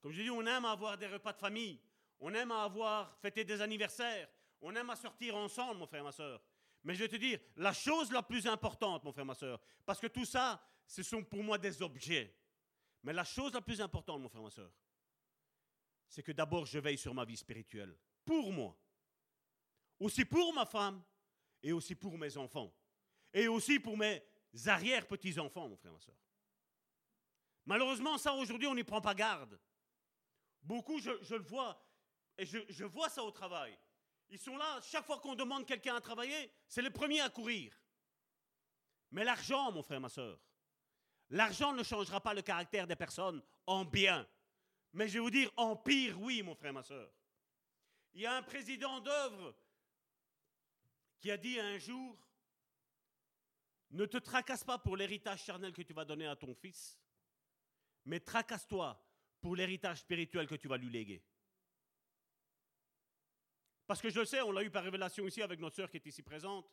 Comme je dis, on aime avoir des repas de famille, on aime avoir fêté des anniversaires, on aime à sortir ensemble, mon frère, ma soeur. Mais je vais te dire, la chose la plus importante, mon frère, ma soeur, parce que tout ça, ce sont pour moi des objets. Mais la chose la plus importante, mon frère, ma soeur, c'est que d'abord je veille sur ma vie spirituelle, pour moi, aussi pour ma femme, et aussi pour mes enfants, et aussi pour mes arrière-petits-enfants, mon frère, ma soeur. Malheureusement, ça, aujourd'hui, on n'y prend pas garde. Beaucoup, je, le vois, et je, vois ça au travail. Ils sont là, chaque fois qu'on demande quelqu'un à travailler, c'est le premier à courir. Mais l'argent, mon frère, ma soeur, l'argent ne changera pas le caractère des personnes en bien. Mais je vais vous dire, en pire, oui, mon frère, ma soeur. Il y a un président d'œuvre qui a dit un jour, ne te tracasse pas pour l'héritage charnel que tu vas donner à ton fils, mais tracasse-toi pour l'héritage spirituel que tu vas lui léguer. Parce que je sais, on l'a eu par révélation ici avec notre sœur qui est ici présente.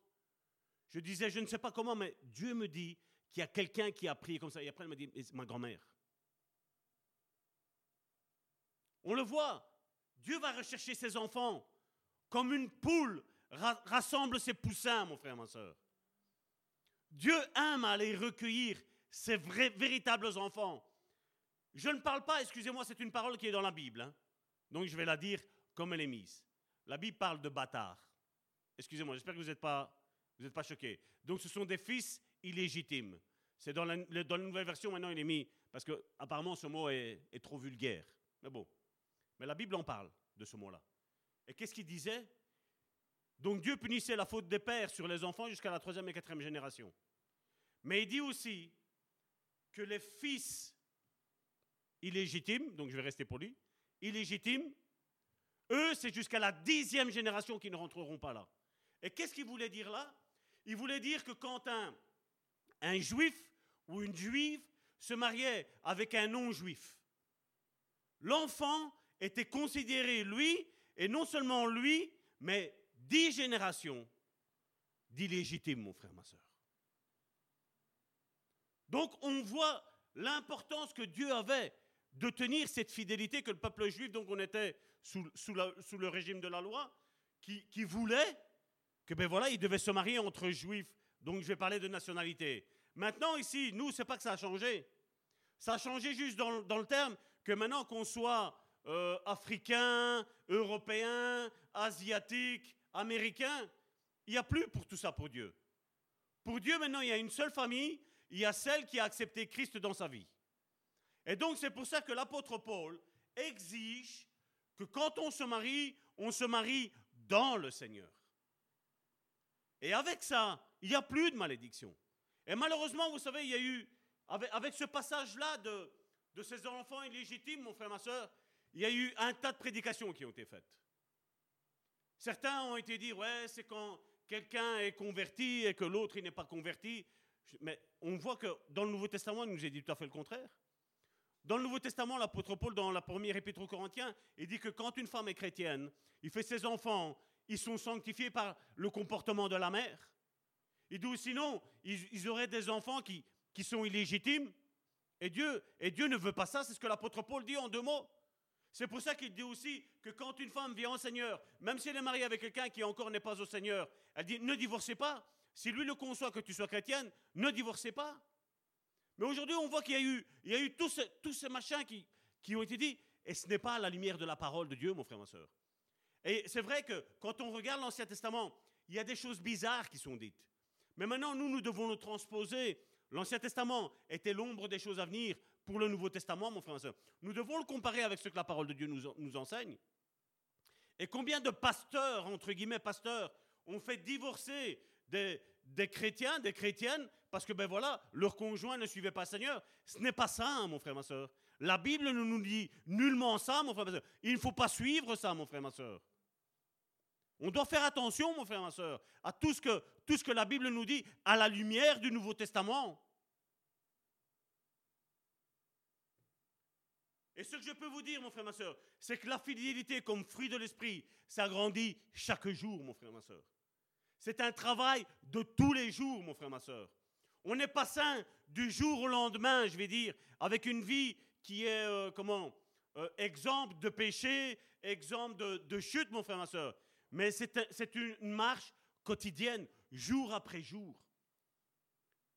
Je disais, je ne sais pas comment, mais Dieu me dit qu'il y a quelqu'un qui a prié comme ça. Et après, elle me dit, ma grand-mère. On le voit. Dieu va rechercher ses enfants comme une poule rassemble ses poussins, mon frère, ma soeur. Dieu aime aller recueillir ses vrais, véritables enfants. Je ne parle pas, excusez-moi, c'est une parole qui est dans la Bible. hein. Donc je vais la dire comme elle est mise. La Bible parle de bâtards. Excusez-moi, j'espère que vous n'êtes pas, pas choqués. Donc ce sont des fils illégitimes. C'est dans la, le- dans la nouvelle version maintenant il est mis parce que apparemment ce mot est, est trop vulgaire. Mais bon, mais la Bible en parle de ce mot-là. Et qu'est-ce qu'il disait? Donc Dieu punissait la faute des pères sur les enfants jusqu'à la troisième et quatrième génération. Mais il dit aussi que les fils illégitimes, donc je vais rester pour lui, illégitimes, eux, c'est jusqu'à la dixième génération qui ne rentreront pas là. Et qu'est-ce qu'il voulait dire là? Il voulait dire que quand un, un juif ou une juive se mariait avec un non-juif, l'enfant était considéré, lui, et non seulement lui, mais dix générations d'illégitimes, mon frère, ma soeur. Donc on voit l'importance que Dieu avait de tenir cette fidélité que le peuple juif, donc on était sous, le régime de la loi, qui, voulait que ben voilà, il devait se marier entre juifs. Donc je vais parler de nationalité. Maintenant ici, nous, c'est pas que ça a changé. Ça a changé juste dans, dans le terme que maintenant qu'on soit euh, africain, européen, asiatique, américain, il n'y a plus pour tout ça pour Dieu. Pour Dieu, maintenant, il y a une seule famille, il y a celle qui a accepté Christ dans sa vie. Et donc, c'est pour ça que l'apôtre Paul exige que quand on se marie, on se marie dans le Seigneur. Et avec ça, il n'y a plus de malédiction. Et malheureusement, vous savez, il y a eu, avec, ce passage-là de, de ces enfants illégitimes, mon frère, ma soeur, il y a eu un tas de prédications qui ont été faites. Certains ont été dit, ouais, c'est quand quelqu'un est converti et que l'autre n'est pas converti. Mais on voit que dans le Nouveau Testament, il nous est dit tout à fait le contraire. Dans le Nouveau Testament, l'apôtre Paul, dans la première épître aux Corinthiens, il dit que quand une femme est chrétienne, il fait ses enfants, ils sont sanctifiés par le comportement de la mère. Il dit sinon, ils, ils auraient des enfants qui, qui sont illégitimes. Et Dieu, et Dieu ne veut pas ça, c'est ce que l'apôtre Paul dit en deux mots. C'est pour ça qu'il dit aussi que quand une femme vient au Seigneur, même si elle est mariée avec quelqu'un qui encore n'est pas au Seigneur, elle dit ne divorcez pas. Si lui le conçoit que tu sois chrétienne, ne divorcez pas. Mais aujourd'hui, on voit qu'il y a eu, y a eu tous, ces, machins qui, qui ont été dit, et ce n'est pas la lumière de la parole de Dieu, mon frère, ma soeur. Et c'est vrai que quand on regarde l'Ancien Testament, il y a des choses bizarres qui sont dites. Mais maintenant, nous, nous devons le transposer. L'Ancien Testament était l'ombre des choses à venir pour le Nouveau Testament, mon frère, ma soeur. Nous devons le comparer avec ce que la parole de Dieu nous, en- nous enseigne. Et combien de pasteurs, entre guillemets pasteurs, ont fait divorcer des, chrétiens, des chrétiennes, parce que ben voilà, leur conjoint ne suivait pas Seigneur? Ce n'est pas ça, mon frère, ma soeur. La Bible ne nous dit nullement ça, mon frère, ma soeur. Il ne faut pas suivre ça, mon frère, ma soeur. On doit faire attention, mon frère, ma soeur, à tout ce que la Bible nous dit à la lumière du Nouveau Testament. Et ce que je peux vous dire, mon frère, ma soeur, c'est que la fidélité comme fruit de l'esprit, ça grandit chaque jour, mon frère, ma soeur. C'est un travail de tous les jours, mon frère, ma soeur. On n'est pas saint du jour au lendemain, je vais dire, avec une vie qui est, euh, comment, euh, exemple de péché, exemple de, chute, mon frère, ma soeur. Mais c'est une marche quotidienne, jour après jour.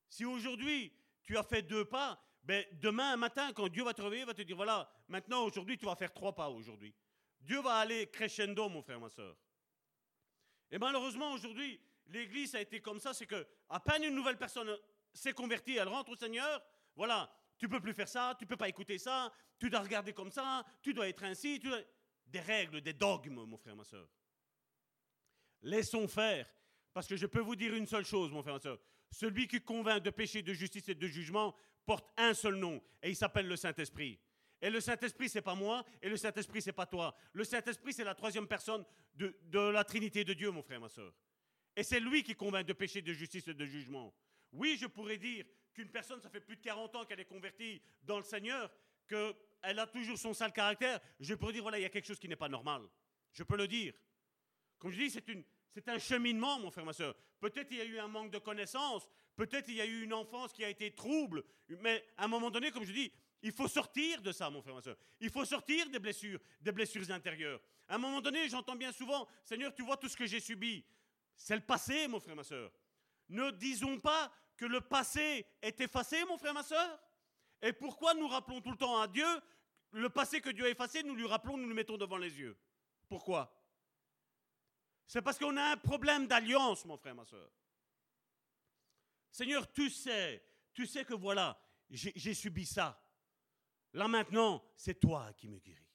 Si aujourd'hui tu as fait deux pas, ben demain matin, quand Dieu va te réveiller, il va te dire voilà, maintenant aujourd'hui tu vas faire trois pas aujourd'hui. Dieu va aller crescendo, mon frère, ma soeur. Et malheureusement aujourd'hui, l'Église a été comme ça, c'est que à peine une nouvelle personne s'est convertie, elle rentre au Seigneur, voilà, tu peux plus faire ça, tu peux pas écouter ça, tu dois regarder comme ça, tu dois être ainsi, tu dois- des règles, des dogmes, mon frère, ma soeur. Laissons faire. Parce que je peux vous dire une seule chose, mon frère et soeur. Celui qui convainc de péché, de justice et de jugement porte un seul nom, et il s'appelle le Saint-Esprit. Et le Saint-Esprit, c'est pas moi, et le Saint-Esprit, c'est pas toi. Le Saint-Esprit, c'est la troisième personne de, de la Trinité de Dieu, mon frère, ma soeur. Et c'est lui qui convainc de péché, de justice et de jugement. Oui, je pourrais dire qu'une personne, ça fait plus de 40 ans qu'elle est convertie dans le Seigneur, qu'elle a toujours son sale caractère. Je pourrais dire, voilà, il y a quelque chose qui n'est pas normal. Je peux le dire. Comme je dis, c'est, une, c'est un cheminement, mon frère, ma soeur. Peut-être il y a eu un manque de connaissances, peut-être il y a eu une enfance qui a été trouble, mais à un moment donné, comme je dis, il faut sortir de ça, mon frère, ma soeur. Il faut sortir des blessures, des blessures intérieures. À un moment donné, j'entends bien souvent, Seigneur, tu vois tout ce que j'ai subi. C'est le passé, mon frère, ma soeur. Ne disons pas que le passé est effacé, mon frère, ma soeur Et pourquoi nous rappelons tout le temps à Dieu le passé que Dieu a effacé, nous lui rappelons, nous le mettons devant les yeux Pourquoi? C'est parce qu'on a un problème d'alliance, mon frère, ma soeur. Seigneur, tu sais, tu sais que voilà, j'ai subi ça. Là maintenant, c'est toi qui me guéris.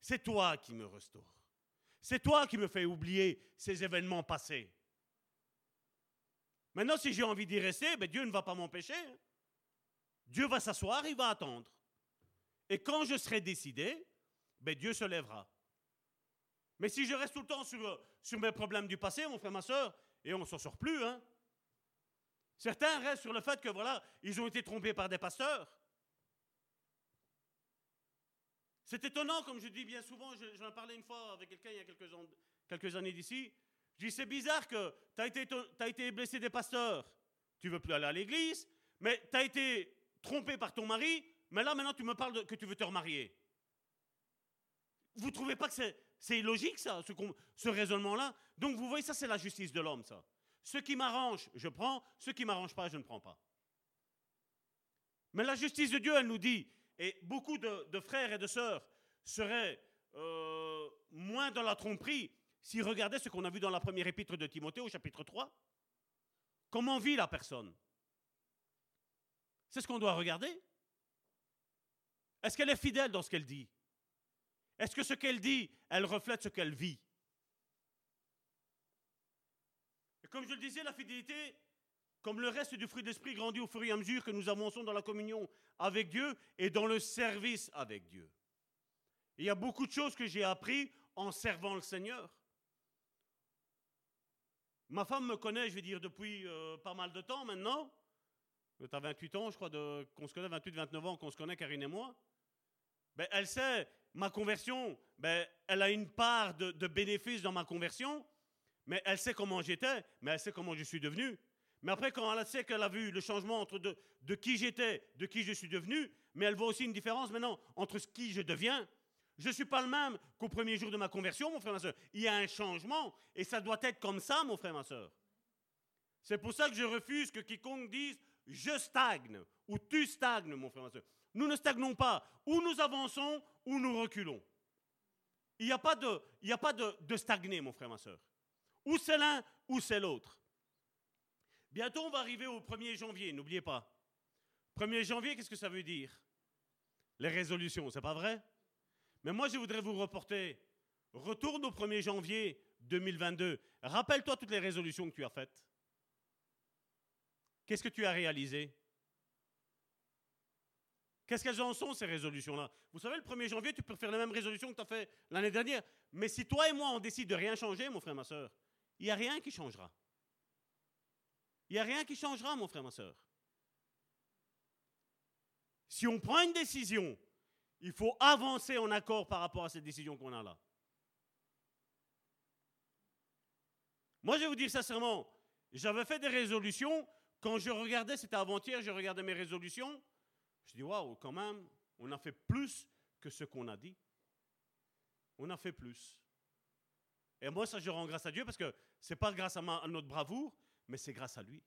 C'est toi qui me restaure. C'est toi qui me fais oublier ces événements passés. Maintenant, si j'ai envie d'y rester, ben Dieu ne va pas m'empêcher. Dieu va s'asseoir, il va attendre. Et quand je serai décidé, ben Dieu se lèvera. Mais si je reste tout le temps sur, sur mes problèmes du passé, mon frère, ma soeur, et on ne s'en sort plus, hein. Certains restent sur le fait que, voilà, ils ont été trompés par des pasteurs. C'est étonnant, comme je dis bien souvent, j'en ai parlé une fois avec quelqu'un il y a quelques, années d'ici, je dis, c'est bizarre que tu as été, été blessé des pasteurs, tu veux plus aller à l'église, mais tu as été trompé par ton mari, mais là maintenant tu me parles que tu veux te remarier. Vous ne trouvez pas que c'est illogique ça, ce, ce raisonnement-là Donc vous voyez, ça c'est la justice de l'homme, ça. Ce qui m'arrange, je prends, ce qui m'arrange pas, je ne prends pas. Mais la justice de Dieu, elle nous dit, et beaucoup de, frères et de sœurs seraient euh, moins dans la tromperie s'ils regardaient ce qu'on a vu dans la première épître de Timothée au chapitre 3. Comment vit la personne? C'est ce qu'on doit regarder. Est-ce qu'elle est fidèle dans ce qu'elle dit? Est-ce que ce qu'elle dit, elle reflète ce qu'elle vit? Et comme je le disais, la fidélité, comme le reste du fruit d'esprit, grandit au fur et à mesure que nous avançons dans la communion avec Dieu et dans le service avec Dieu. il y a beaucoup de choses que j'ai appris en servant le Seigneur. Ma femme me connaît, je vais dire, depuis euh, pas mal de temps maintenant. Tu as 28 ans, je crois, qu'on se connaît, 28, 29 ans qu'on se connaît, Karine et moi. Ben, elle sait, ma conversion, ben, elle a une part de, bénéfice dans ma conversion, mais elle sait comment j'étais, mais elle sait comment je suis devenu. Mais après, quand elle sait qu'elle a vu le changement entre de, de qui j'étais, de qui je suis devenu, mais elle voit aussi une différence maintenant entre ce qui je deviens. Je ne suis pas le même qu'au premier jour de ma conversion, mon frère, ma soeur. Il y a un changement et ça doit être comme ça, mon frère, ma soeur. C'est pour ça que je refuse que quiconque dise je stagne ou tu stagnes, mon frère, ma soeur. Nous ne stagnons pas. Ou nous avançons ou nous reculons. Il n'y a pas, de, il a pas de, de stagner, mon frère, ma soeur. Ou c'est l'un ou c'est l'autre. Bientôt, on va arriver au 1er janvier, n'oubliez pas. 1er janvier, qu'est-ce que ça veut dire? Les résolutions, c'est pas vrai? Mais moi, je voudrais vous reporter. Retourne au 1er janvier 2022. Rappelle-toi toutes les résolutions que tu as faites. Qu'est-ce que tu as réalisé Qu'est-ce qu'elles en sont, ces résolutions-là? Vous savez, le 1er janvier, tu peux faire les mêmes résolutions que tu as fait l'année dernière. Mais si toi et moi, on décide de rien changer, mon frère, ma soeur, il n'y a rien qui changera. Il n'y a rien qui changera, mon frère, ma soeur. Si on prend une décision, il faut avancer en accord par rapport à cette décision qu'on a là. Moi, je vais vous dire sincèrement, j'avais fait des résolutions. Quand je regardais, c'était avant-hier, je regardais mes résolutions. Je dis, waouh, quand même, on a fait plus que ce qu'on a dit. On a fait plus. Et moi, ça, je rends grâce à Dieu parce que ce n'est pas grâce à, notre bravoure, mais c'est grâce à lui.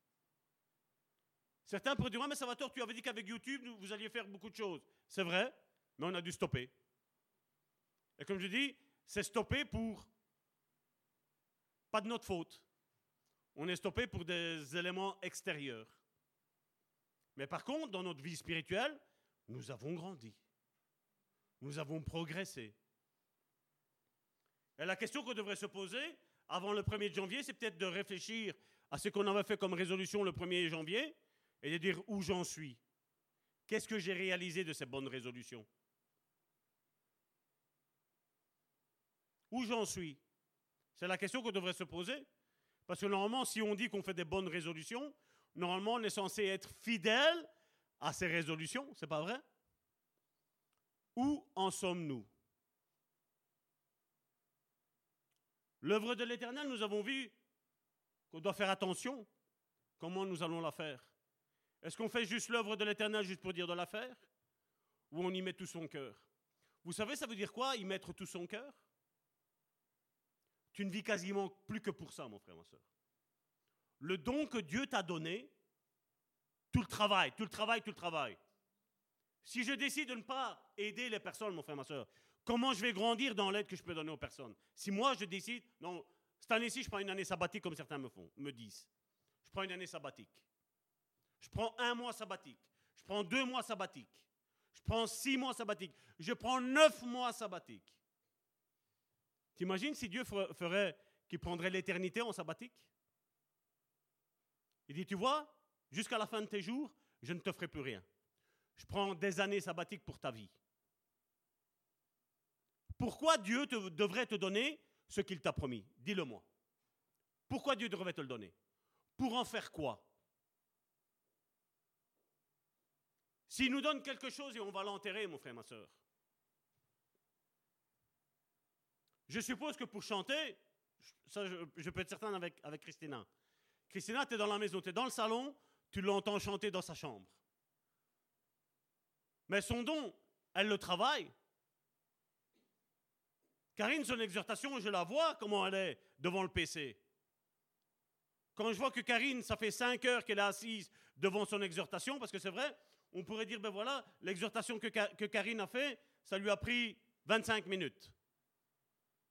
Certains pourraient dire, mais mais tort, tu avais dit qu'avec YouTube, vous alliez faire beaucoup de choses. C'est vrai, mais on a dû stopper. Et comme je dis, c'est stoppé pour pas de notre faute. On est stoppé pour des éléments extérieurs. Mais par contre, dans notre vie spirituelle, nous avons grandi. Nous avons progressé. Et la question qu'on devrait se poser avant le 1er janvier, c'est peut-être de réfléchir à ce qu'on avait fait comme résolution le 1er janvier et de dire où j'en suis. Qu'est-ce que j'ai réalisé de ces bonnes résolutions? Où j'en suis? C'est la question qu'on devrait se poser. Parce que normalement, si on dit qu'on fait des bonnes résolutions, normalement, on est censé être fidèle à ces résolutions, c'est pas vrai? Où en sommes-nous? L'œuvre de l'Éternel, nous avons vu qu'on doit faire attention. Comment nous allons la faire? Est-ce qu'on fait juste l'œuvre de l'Éternel juste pour dire de la faire? Ou on y met tout son cœur? Vous savez, ça veut dire quoi, y mettre tout son cœur? Tu ne vis quasiment plus que pour ça, mon frère, ma soeur. Le don que Dieu t'a donné, tout le travail, tout le travail, tout le travail. Si je décide de ne pas aider les personnes, mon frère, ma soeur, comment je vais grandir dans l'aide que je peux donner aux personnes? Si moi, je décide, non, cette année-ci, je prends une année sabbatique comme certains me font, me disent. Je prends une année sabbatique. Je prends un mois sabbatique. Je prends deux mois sabbatiques. Je prends six mois sabbatiques. Je prends neuf mois sabbatiques. T'imagines si Dieu ferait, qu'il prendrait l'éternité en sabbatique? Il dit, tu vois, jusqu'à la fin de tes jours, je ne te ferai plus rien. Je prends des années sabbatiques pour ta vie. Pourquoi Dieu devrait te donner ce qu'il t'a promis? Dis-le-moi. Pourquoi Dieu devrait te le donner? Pour en faire quoi? S'il nous donne quelque chose et on va l'enterrer, mon frère, ma soeur. Je suppose que pour chanter, ça je, peux être certain avec, avec Christina. Christina, tu es dans la maison, tu es dans le salon, tu l'entends chanter dans sa chambre. Mais son don, elle le travaille. Karine, son exhortation, je la vois comment elle est devant le PC. Quand je vois que Karine, ça fait cinq heures qu'elle est assise devant son exhortation, parce que c'est vrai, on pourrait dire, ben voilà, l'exhortation que, Karine a fait, ça lui a pris 25 minutes.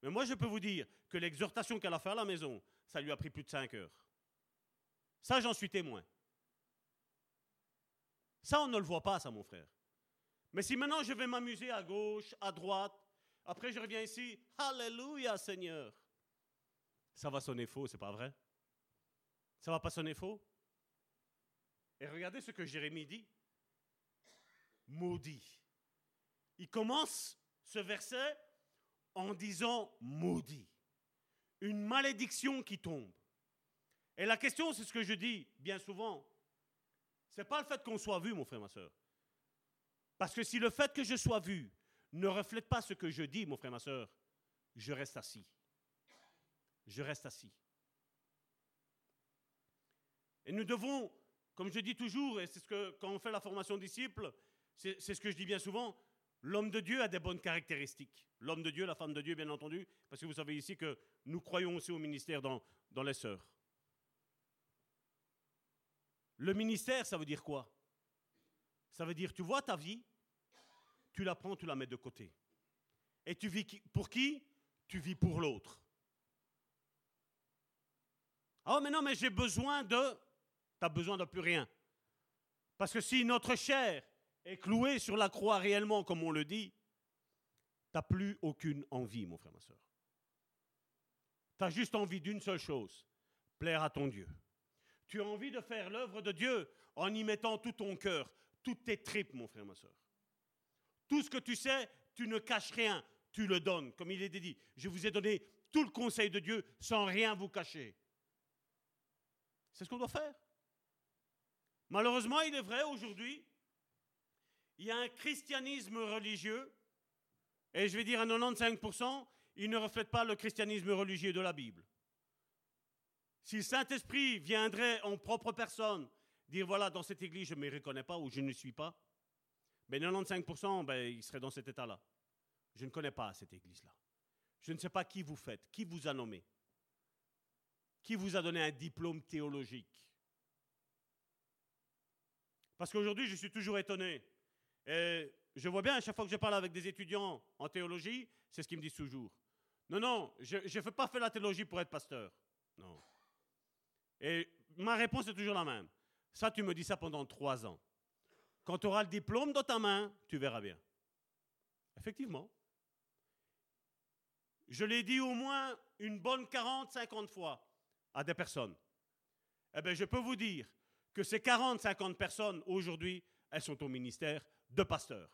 Mais moi, je peux vous dire que l'exhortation qu'elle a fait à la maison, ça lui a pris plus de 5 heures. Ça, j'en suis témoin. Ça, on ne le voit pas, ça, mon frère. Mais si maintenant je vais m'amuser à gauche, à droite, après je reviens ici, Alléluia, Seigneur, ça va sonner faux, c'est pas vrai? Ça va pas sonner faux? Et regardez ce que Jérémie dit. Maudit. Il commence ce verset en disant maudit. Une malédiction qui tombe. Et la question, c'est ce que je dis bien souvent. C'est pas le fait qu'on soit vu, mon frère, ma soeur. Parce que si le fait que je sois vu ne reflète pas ce que je dis, mon frère, ma soeur, je reste assis. Je reste assis. Et nous devons, comme je dis toujours, et c'est ce que quand on fait la formation disciple, c'est ce que je dis bien souvent, L'homme de Dieu a des bonnes caractéristiques. L'homme de Dieu, la femme de Dieu, bien entendu, parce que vous savez ici que nous croyons aussi au ministère dans, dans les sœurs. Le ministère, ça veut dire quoi? Ça veut dire, tu vois ta vie, tu la prends, tu la mets de côté. Et tu vis pour qui? Tu vis pour l'autre. Ah, mais non, mais j'ai besoin de... Tu as besoin de plus rien. Parce que si notre chair est cloué sur la croix réellement, comme on le dit, tu n'as plus aucune envie, mon frère, ma soeur. Tu as juste envie d'une seule chose, plaire à ton Dieu. Tu as envie de faire l'œuvre de Dieu en y mettant tout ton cœur, toutes tes tripes, mon frère, ma soeur. Tout ce que tu sais, tu ne caches rien, tu le donnes. Comme il est dit, je vous ai donné tout le conseil de Dieu sans rien vous cacher. C'est ce qu'on doit faire. Malheureusement, il est vrai aujourd'hui il y a un christianisme religieux, et je vais dire à 95%, il ne reflète pas le christianisme religieux de la Bible. Si le Saint-Esprit viendrait en propre personne dire voilà, dans cette église, je ne me reconnais pas ou je ne suis pas, ben 95%, ben, il serait dans cet état-là. Je ne connais pas cette église-là. Je ne sais pas qui vous faites, qui vous a nommé, qui vous a donné un diplôme théologique. Parce qu'aujourd'hui, je suis toujours étonné. Et je vois bien, à chaque fois que je parle avec des étudiants en théologie, c'est ce qu'ils me disent toujours. Non, non, je ne fais pas faire la théologie pour être pasteur. Non. Et ma réponse est toujours la même. Ça, tu me dis ça pendant trois ans. Quand tu auras le diplôme dans ta main, tu verras bien. Effectivement. Je l'ai dit au moins une bonne 40, 50 fois à des personnes. Eh bien, je peux vous dire que ces 40, 50 personnes, aujourd'hui, elles sont au ministère de pasteurs.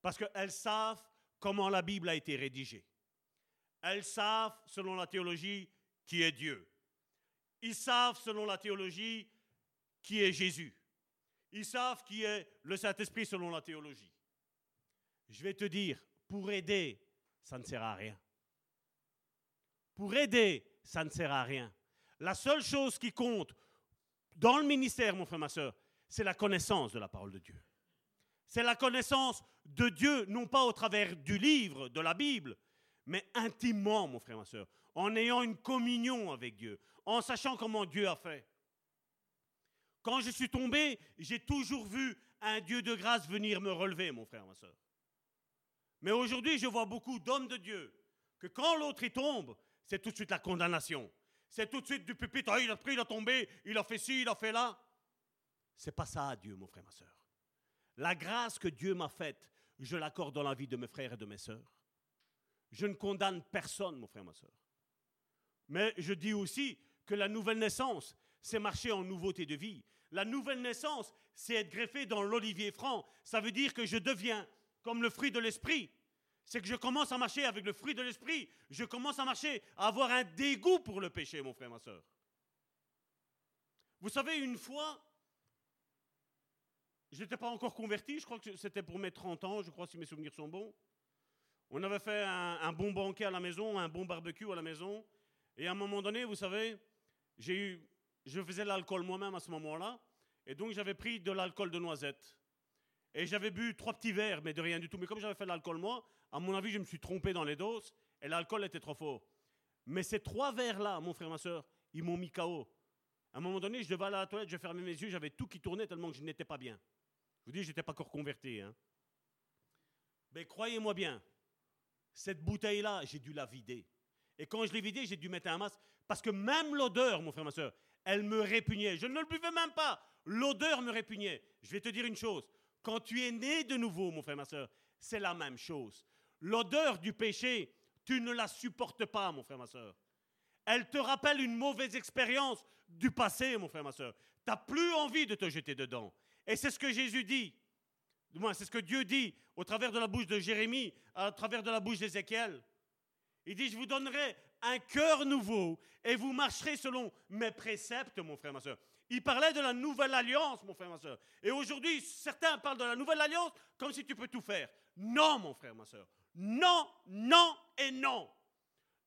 Parce qu'elles savent comment la Bible a été rédigée. Elles savent, selon la théologie, qui est Dieu. Ils savent, selon la théologie, qui est Jésus. Ils savent qui est le Saint-Esprit selon la théologie. Je vais te dire, pour aider, ça ne sert à rien. Pour aider, ça ne sert à rien. La seule chose qui compte dans le ministère, mon frère, ma soeur, c'est la connaissance de la parole de Dieu. C'est la connaissance de Dieu, non pas au travers du livre, de la Bible, mais intimement, mon frère, ma soeur, en ayant une communion avec Dieu, en sachant comment Dieu a fait. Quand je suis tombé, j'ai toujours vu un Dieu de grâce venir me relever, mon frère, ma soeur. Mais aujourd'hui, je vois beaucoup d'hommes de Dieu que quand l'autre y tombe, c'est tout de suite la condamnation. C'est tout de suite du pupitre, ah, il a pris, il a tombé, il a fait ci, il a fait là. C'est pas ça, Dieu, mon frère, ma soeur. La grâce que Dieu m'a faite, je l'accorde dans la vie de mes frères et de mes sœurs. Je ne condamne personne, mon frère, ma soeur. Mais je dis aussi que la nouvelle naissance, c'est marcher en nouveauté de vie. La nouvelle naissance, c'est être greffé dans l'olivier franc. Ça veut dire que je deviens comme le fruit de l'esprit. C'est que je commence à marcher avec le fruit de l'esprit. Je commence à marcher, à avoir un dégoût pour le péché, mon frère, ma soeur. Vous savez, une fois, je n'étais pas encore converti, je crois que c'était pour mes 30 ans, je crois si mes souvenirs sont bons. On avait fait un, un bon banquet à la maison, un bon barbecue à la maison. Et à un moment donné, vous savez, j'ai eu, je faisais l'alcool moi-même à ce moment-là. Et donc j'avais pris de l'alcool de noisette. Et j'avais bu trois petits verres, mais de rien du tout. Mais comme j'avais fait l'alcool moi, à mon avis, je me suis trompé dans les doses. Et l'alcool était trop fort. Mais ces trois verres-là, mon frère, ma soeur, ils m'ont mis KO. À un moment donné, je devais aller à la toilette, je fermais mes yeux, j'avais tout qui tournait tellement que je n'étais pas bien. Je vous dis, je n'étais pas encore converti. Hein. Mais croyez-moi bien, cette bouteille-là, j'ai dû la vider. Et quand je l'ai vidée, j'ai dû mettre un masque. Parce que même l'odeur, mon frère, ma soeur, elle me répugnait. Je ne le buvais même pas. L'odeur me répugnait. Je vais te dire une chose. Quand tu es né de nouveau, mon frère, ma soeur, c'est la même chose. L'odeur du péché, tu ne la supportes pas, mon frère, ma soeur. Elle te rappelle une mauvaise expérience du passé, mon frère, ma soeur. Tu n'as plus envie de te jeter dedans. Et c'est ce que Jésus dit. Du moins, c'est ce que Dieu dit au travers de la bouche de Jérémie, à travers de la bouche d'Ézéchiel. Il dit, je vous donnerai un cœur nouveau et vous marcherez selon mes préceptes, mon frère, ma soeur. Il parlait de la nouvelle alliance, mon frère, ma soeur. Et aujourd'hui, certains parlent de la nouvelle alliance comme si tu peux tout faire. Non, mon frère, ma soeur. Non, non et non.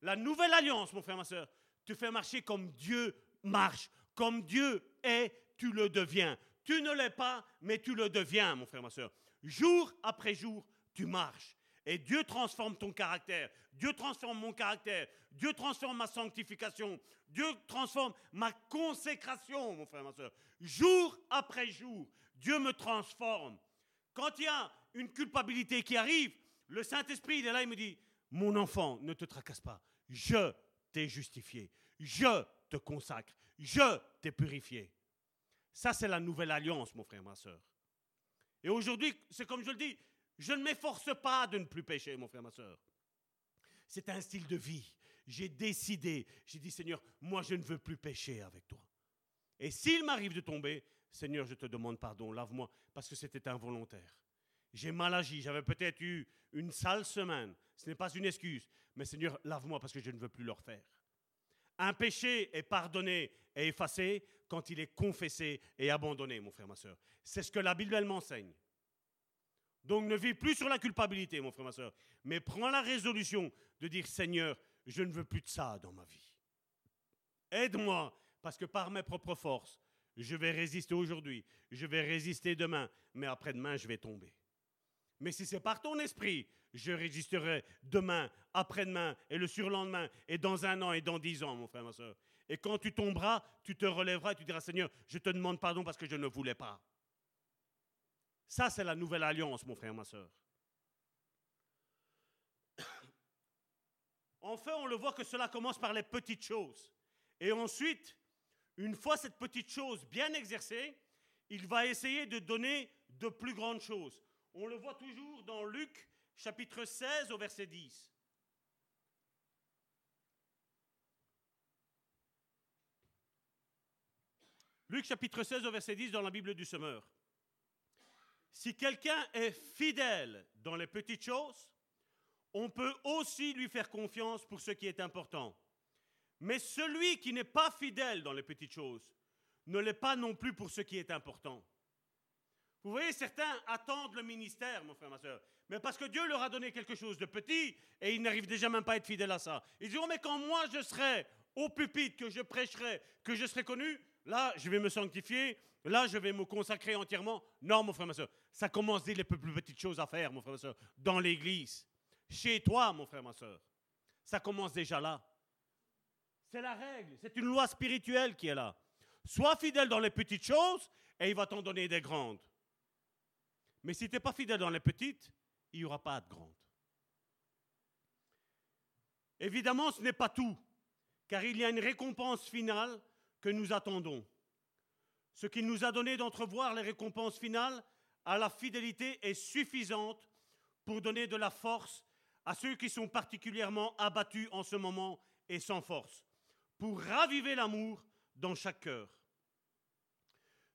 La nouvelle alliance, mon frère, ma soeur, te fait marcher comme Dieu marche. Comme Dieu est, tu le deviens. Tu ne l'es pas, mais tu le deviens, mon frère, ma soeur. Jour après jour, tu marches. Et Dieu transforme ton caractère. Dieu transforme mon caractère. Dieu transforme ma sanctification. Dieu transforme ma consécration, mon frère, ma soeur. Jour après jour, Dieu me transforme. Quand il y a une culpabilité qui arrive, le Saint-Esprit, est là, il me dit, mon enfant, ne te tracasse pas. Je t'ai justifié. Je te consacre. Je t'ai purifié. Ça, c'est la nouvelle alliance, mon frère, ma soeur. Et aujourd'hui, c'est comme je le dis, je ne m'efforce pas de ne plus pécher, mon frère, ma soeur. C'est un style de vie. J'ai décidé, j'ai dit, Seigneur, moi, je ne veux plus pécher avec toi. Et s'il m'arrive de tomber, Seigneur, je te demande pardon, lave-moi, parce que c'était involontaire. J'ai mal agi, j'avais peut-être eu une sale semaine. Ce n'est pas une excuse, mais Seigneur, lave-moi parce que je ne veux plus le refaire. Un péché est pardonné et effacé quand il est confessé et abandonné, mon frère, ma soeur. C'est ce que la Bible, elle m'enseigne. Donc ne vis plus sur la culpabilité, mon frère, ma soeur, mais prends la résolution de dire, Seigneur, je ne veux plus de ça dans ma vie. Aide-moi, parce que par mes propres forces, je vais résister aujourd'hui, je vais résister demain, mais après-demain, je vais tomber. Mais si c'est par ton esprit, je résisterai demain, après-demain, et le surlendemain, et dans un an, et dans dix ans, mon frère, ma soeur. Et quand tu tomberas, tu te relèveras, tu diras, Seigneur, je te demande pardon parce que je ne voulais pas. Ça, c'est la nouvelle alliance, mon frère, ma soeur. Enfin, on le voit que cela commence par les petites choses. Et ensuite, une fois cette petite chose bien exercée, il va essayer de donner de plus grandes choses. On le voit toujours dans Luc chapitre 16 au verset 10. Luc chapitre 16 au verset 10 dans la Bible du Semeur. Si quelqu'un est fidèle dans les petites choses, on peut aussi lui faire confiance pour ce qui est important. Mais celui qui n'est pas fidèle dans les petites choses ne l'est pas non plus pour ce qui est important. Vous voyez, certains attendent le ministère, mon frère, ma soeur. Mais parce que Dieu leur a donné quelque chose de petit et ils n'arrivent déjà même pas à être fidèles à ça. Ils diront, mais quand moi je serai au pupitre, que je prêcherai, que je serai connu, là, je vais me sanctifier, là, je vais me consacrer entièrement. Non, mon frère, ma soeur, ça commence dès les plus petites choses à faire, mon frère, ma soeur, dans l'église. Chez toi, mon frère, ma soeur. Ça commence déjà là. C'est la règle, c'est une loi spirituelle qui est là. Sois fidèle dans les petites choses et il va t'en donner des grandes. Mais si tu n'es pas fidèle dans les petites, il n'y aura pas de grandes. Évidemment, ce n'est pas tout, car il y a une récompense finale que nous attendons. Ce qu'il nous a donné d'entrevoir les récompenses finales à la fidélité est suffisante pour donner de la force à ceux qui sont particulièrement abattus en ce moment et sans force, pour raviver l'amour dans chaque cœur.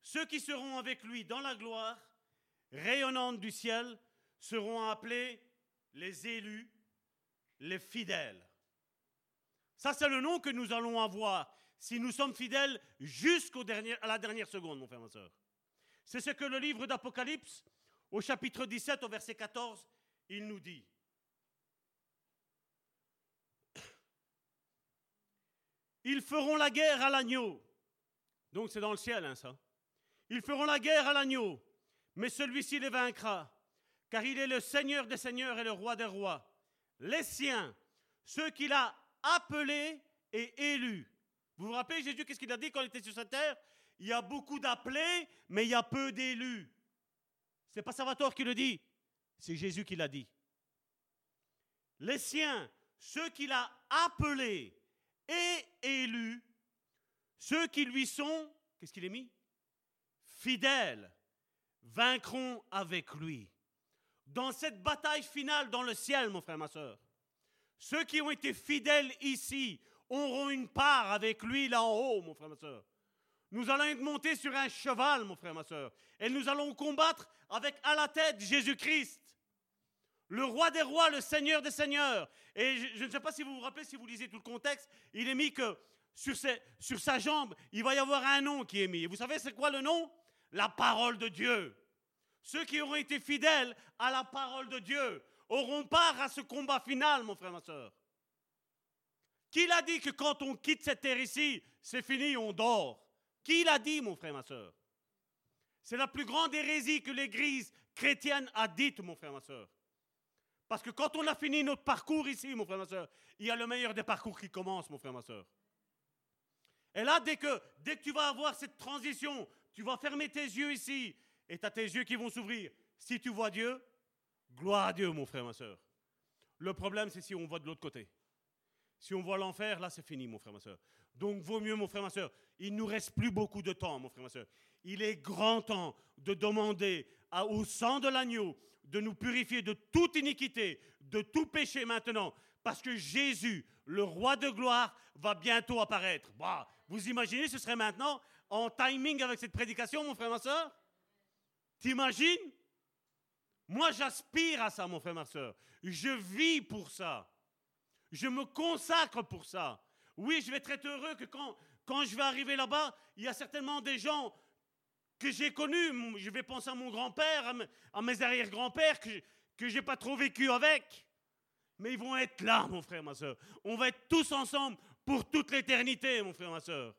Ceux qui seront avec lui dans la gloire, rayonnante du ciel, seront appelés les élus, les fidèles. Ça, c'est le nom que nous allons avoir si nous sommes fidèles jusqu'à la dernière seconde, mon frère, ma soeur. C'est ce que le livre d'Apocalypse, au chapitre 17, au verset 14, il nous dit. Ils feront la guerre à l'agneau. Donc c'est dans le ciel, hein, ça. Ils feront la guerre à l'agneau, mais celui-ci les vaincra, car il est le Seigneur des seigneurs et le roi des rois. Les siens, ceux qu'il a appelés et élus. Vous vous rappelez Jésus, qu'est-ce qu'il a dit quand il était sur cette terre? Il y a beaucoup d'appelés, mais il y a peu d'élus. C'est pas Salvatore qui le dit, c'est Jésus qui l'a dit. Les siens, ceux qu'il a appelés et élus, ceux qui lui sont, qu'est-ce qu'il est mis? Fidèles, vaincront avec lui. Dans cette bataille finale dans le ciel, mon frère, ma soeur, ceux qui ont été fidèles ici auront une part avec lui là en haut, mon frère, ma soeur. Nous allons être montés sur un cheval, mon frère, ma soeur, et nous allons combattre avec à la tête Jésus-Christ le roi des rois, le seigneur des seigneurs. Et je, ne sais pas si vous vous rappelez, si vous lisez tout le contexte, il est mis que sur, sur sa jambe, il va y avoir un nom qui est mis. Et vous savez, c'est quoi le nom? La parole de Dieu. Ceux qui auront été fidèles à la parole de Dieu auront part à ce combat final, mon frère, ma soeur. Qui l'a dit que quand on quitte cette terre ici, c'est fini, on dort? Qui l'a dit, mon frère, ma soeur? C'est la plus grande hérésie que l'Église chrétienne a dite, mon frère, ma soeur. Parce que quand on a fini notre parcours ici, mon frère, ma soeur, il y a le meilleur des parcours qui commence, mon frère, ma soeur. Et là, dès que, dès que tu vas avoir cette transition, tu vas fermer tes yeux ici, et tu as tes yeux qui vont s'ouvrir. Si tu vois Dieu, gloire à Dieu, mon frère, ma soeur. Le problème, c'est si on voit de l'autre côté. Si on voit l'enfer, là, c'est fini, mon frère, ma soeur. Donc, vaut mieux, mon frère, ma soeur. Il ne nous reste plus beaucoup de temps, mon frère, ma soeur. Il est grand temps de demander au sang de l'agneau de nous purifier de toute iniquité, de tout péché maintenant, parce que Jésus, le roi de gloire, va bientôt apparaître. Bah, vous imaginez, ce serait maintenant en timing avec cette prédication, mon frère, ma soeur? T'imagines? Moi, j'aspire à ça, mon frère, ma soeur. Je vis pour ça. Je me consacre pour ça. Oui, je vais être heureux que quand, quand je vais arriver là-bas, il y a certainement des gens que j'ai connus. Je vais penser à mon grand-père, à mes arrière-grands-pères que, que je n'ai pas trop vécu avec. Mais ils vont être là, mon frère, ma soeur. On va être tous ensemble pour toute l'éternité, mon frère, ma soeur.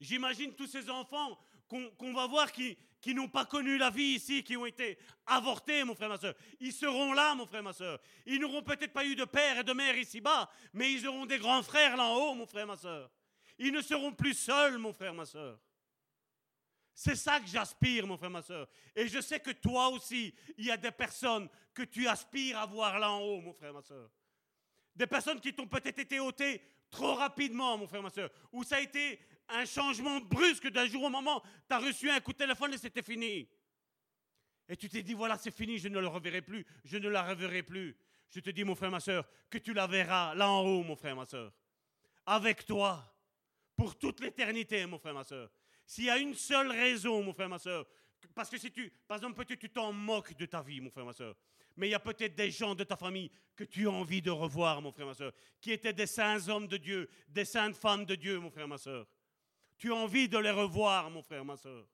J'imagine tous ces enfants qu'on va voir qui, qui n'ont pas connu la vie ici, qui ont été avortés, mon frère, ma soeur. Ils seront là, mon frère, ma soeur. Ils n'auront peut-être pas eu de père et de mère ici-bas, mais ils auront des grands frères là en haut, mon frère, ma soeur. Ils ne seront plus seuls, mon frère, ma soeur. C'est ça que j'aspire, mon frère, ma soeur. Et je sais que toi aussi, il y a des personnes que tu aspires à voir là en haut, mon frère, ma soeur. Des personnes qui t'ont peut-être été ôtées trop rapidement, mon frère, ma soeur. Ou ça a été un changement brusque d'un jour au moment. Tu as reçu un coup de téléphone et c'était fini. Et tu t'es dit, voilà, c'est fini, je ne le reverrai plus, je ne la reverrai plus. Je te dis, mon frère, ma soeur, que tu la verras là en haut, mon frère, ma soeur. Avec toi, pour toute l'éternité, mon frère, ma soeur. S'il y a une seule raison, mon frère, ma soeur, parce que si tu, par exemple, peut-être tu t'en moques de ta vie, mon frère, ma soeur, mais il y a peut-être des gens de ta famille que tu as envie de revoir, mon frère, ma soeur, qui étaient des saints hommes de Dieu, des saintes femmes de Dieu, mon frère, ma soeur. Tu as envie de les revoir, mon frère, ma soeur.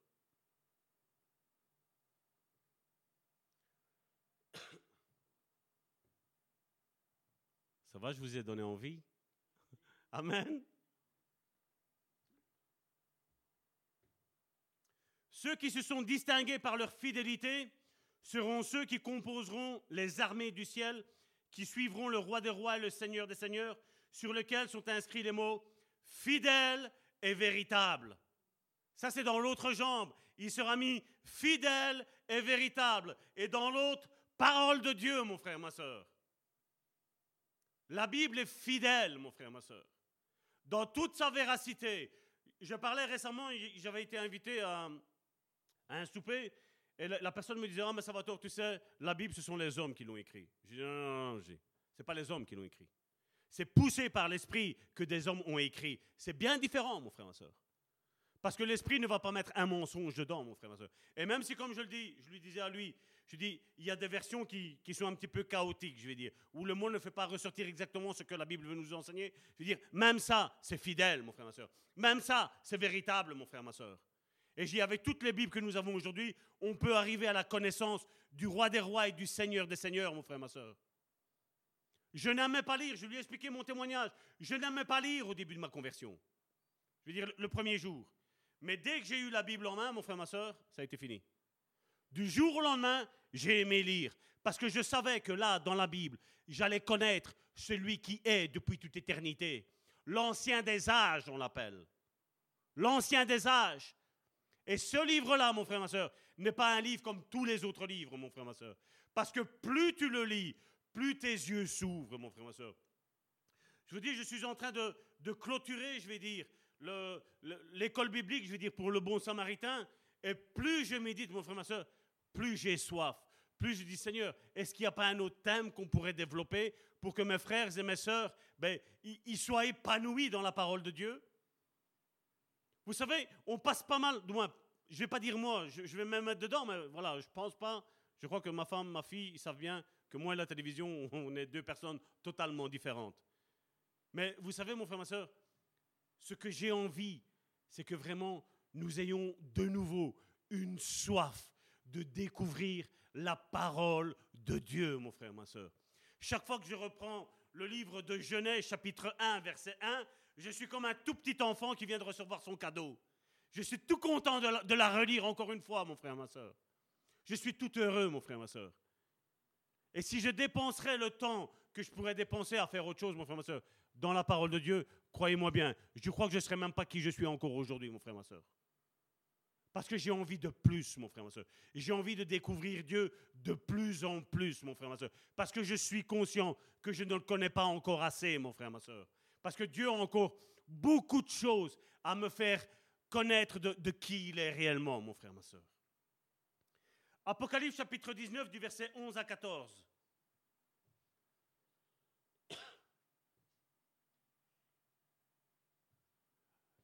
Ça va, je vous ai donné envie. Amen. Ceux qui se sont distingués par leur fidélité seront ceux qui composeront les armées du ciel, qui suivront le roi des rois et le seigneur des seigneurs, sur lesquels sont inscrits les mots fidèle et véritable. Ça, c'est dans l'autre jambe. Il sera mis fidèle et véritable. Et dans l'autre, parole de Dieu, mon frère, ma soeur. La Bible est fidèle, mon frère, ma soeur. Dans toute sa véracité. Je parlais récemment, j'avais été invité à, un souper, et la, personne me disait, ah, mais ça va tort, tu sais, la Bible, ce sont les hommes qui l'ont écrit. Je dis, non, non, non, ce n'est pas les hommes qui l'ont écrit. C'est poussé par l'esprit que des hommes ont écrit. C'est bien différent, mon frère, ma soeur. Parce que l'esprit ne va pas mettre un mensonge dedans, mon frère, ma soeur. Et même si, comme je le dis, je lui disais à lui, je dis, il y a des versions qui, sont un petit peu chaotiques, je vais dire, où le mot ne fait pas ressortir exactement ce que la Bible veut nous enseigner. Je veux dire, même ça, c'est fidèle, mon frère, ma soeur. Même ça, c'est véritable, mon frère, ma soeur. Et j'ai avec toutes les Bibles que nous avons aujourd'hui, on peut arriver à la connaissance du roi des rois et du seigneur des seigneurs, mon frère, ma soeur. Je n'aimais pas lire, je lui ai expliqué mon témoignage. Je n'aimais pas lire au début de ma conversion. Je veux dire, le premier jour. Mais dès que j'ai eu la Bible en main, mon frère, ma soeur, ça a été fini. Du jour au lendemain, j'ai aimé lire. Parce que je savais que là, dans la Bible, j'allais connaître celui qui est depuis toute éternité. L'ancien des âges, on l'appelle. L'ancien des âges. Et ce livre-là, mon frère, ma soeur, n'est pas un livre comme tous les autres livres, mon frère, ma soeur. Parce que plus tu le lis, plus tes yeux s'ouvrent, mon frère, ma soeur. Je vous dis, je suis en train de, clôturer, je vais dire, l'école biblique, je vais dire, pour le bon samaritain. Et plus je médite, mon frère, ma soeur, plus j'ai soif. Plus je dis, Seigneur, est-ce qu'il n'y a pas un autre thème qu'on pourrait développer pour que mes frères et mes sœurs, ben, ils soient épanouis dans la parole de Dieu? Vous savez, on passe pas mal, moins, je ne vais pas dire moi, je, vais me mettre dedans, mais voilà, je pense pas. Je crois que ma femme, ma fille, ils savent bien que moi et la télévision, on est deux personnes totalement différentes. Mais vous savez, mon frère, ma soeur, ce que j'ai envie, c'est que vraiment nous ayons de nouveau une soif de découvrir la parole de Dieu, mon frère, ma soeur. Chaque fois que je reprends le livre de Genèse, chapitre 1, verset 1, je suis comme un tout petit enfant qui vient de recevoir son cadeau. Je suis tout content de la, de la relire encore une fois, mon frère, ma soeur. Je suis tout heureux, mon frère, ma soeur. Et si je dépenserais le temps que je pourrais dépenser à faire autre chose, mon frère, ma soeur, dans la parole de Dieu, croyez-moi bien, je crois que je ne serais même pas qui je suis encore aujourd'hui, mon frère, ma soeur. Parce que j'ai envie de plus, mon frère, ma soeur. J'ai envie de découvrir Dieu de plus en plus, mon frère, ma soeur. Parce que je suis conscient que je ne le connais pas encore assez, mon frère, ma soeur. Parce que Dieu a encore beaucoup de choses à me faire connaître de, de qui il est réellement, mon frère, ma soeur. Apocalypse chapitre 19 du verset 11 à 14.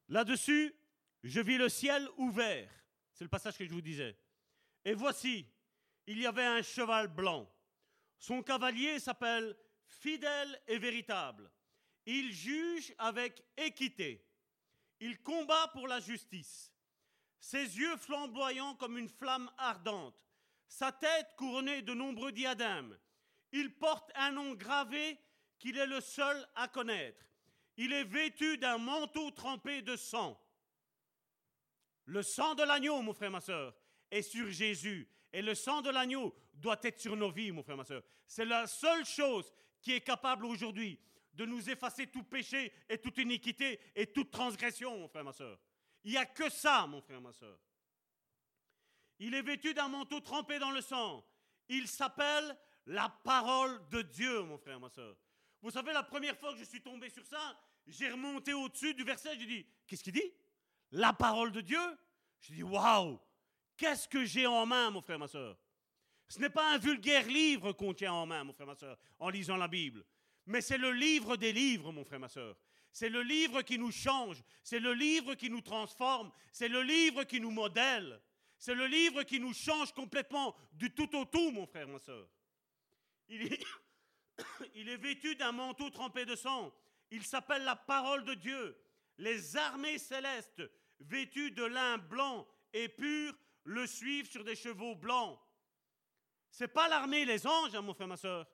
Là-dessus, je vis le ciel ouvert. C'est le passage que je vous disais. Et voici, il y avait un cheval blanc. Son cavalier s'appelle fidèle et véritable. Il juge avec équité. Il combat pour la justice. Ses yeux flamboyants comme une flamme ardente. Sa tête couronnée de nombreux diadèmes. Il porte un nom gravé qu'il est le seul à connaître. Il est vêtu d'un manteau trempé de sang. Le sang de l'agneau, mon frère, ma soeur, est sur Jésus. Et le sang de l'agneau doit être sur nos vies, mon frère, ma soeur. C'est la seule chose qui est capable aujourd'hui de nous effacer tout péché et toute iniquité et toute transgression, mon frère, ma soeur. Il n'y a que ça, mon frère, ma soeur. Il est vêtu d'un manteau trempé dans le sang. Il s'appelle la parole de Dieu, mon frère, ma soeur. Vous savez, la première fois que je suis tombé sur ça, j'ai remonté au-dessus du verset, j'ai dit, qu'est-ce qu'il dit? La parole de Dieu? J'ai dit, waouh Qu'est-ce que j'ai en main, mon frère, ma soeur? Ce n'est pas un vulgaire livre qu'on tient en main, mon frère, ma soeur, en lisant la Bible. Mais c'est le livre des livres, mon frère, ma soeur. C'est le livre qui nous change. C'est le livre qui nous transforme. C'est le livre qui nous modèle. C'est le livre qui nous change complètement du tout au tout, mon frère, ma soeur. Il est, vêtu d'un manteau trempé de sang. Il s'appelle la parole de Dieu. Les armées célestes, vêtues de lin blanc et pur, le suivent sur des chevaux blancs. C'est pas l'armée, les anges, hein, mon frère, ma soeur.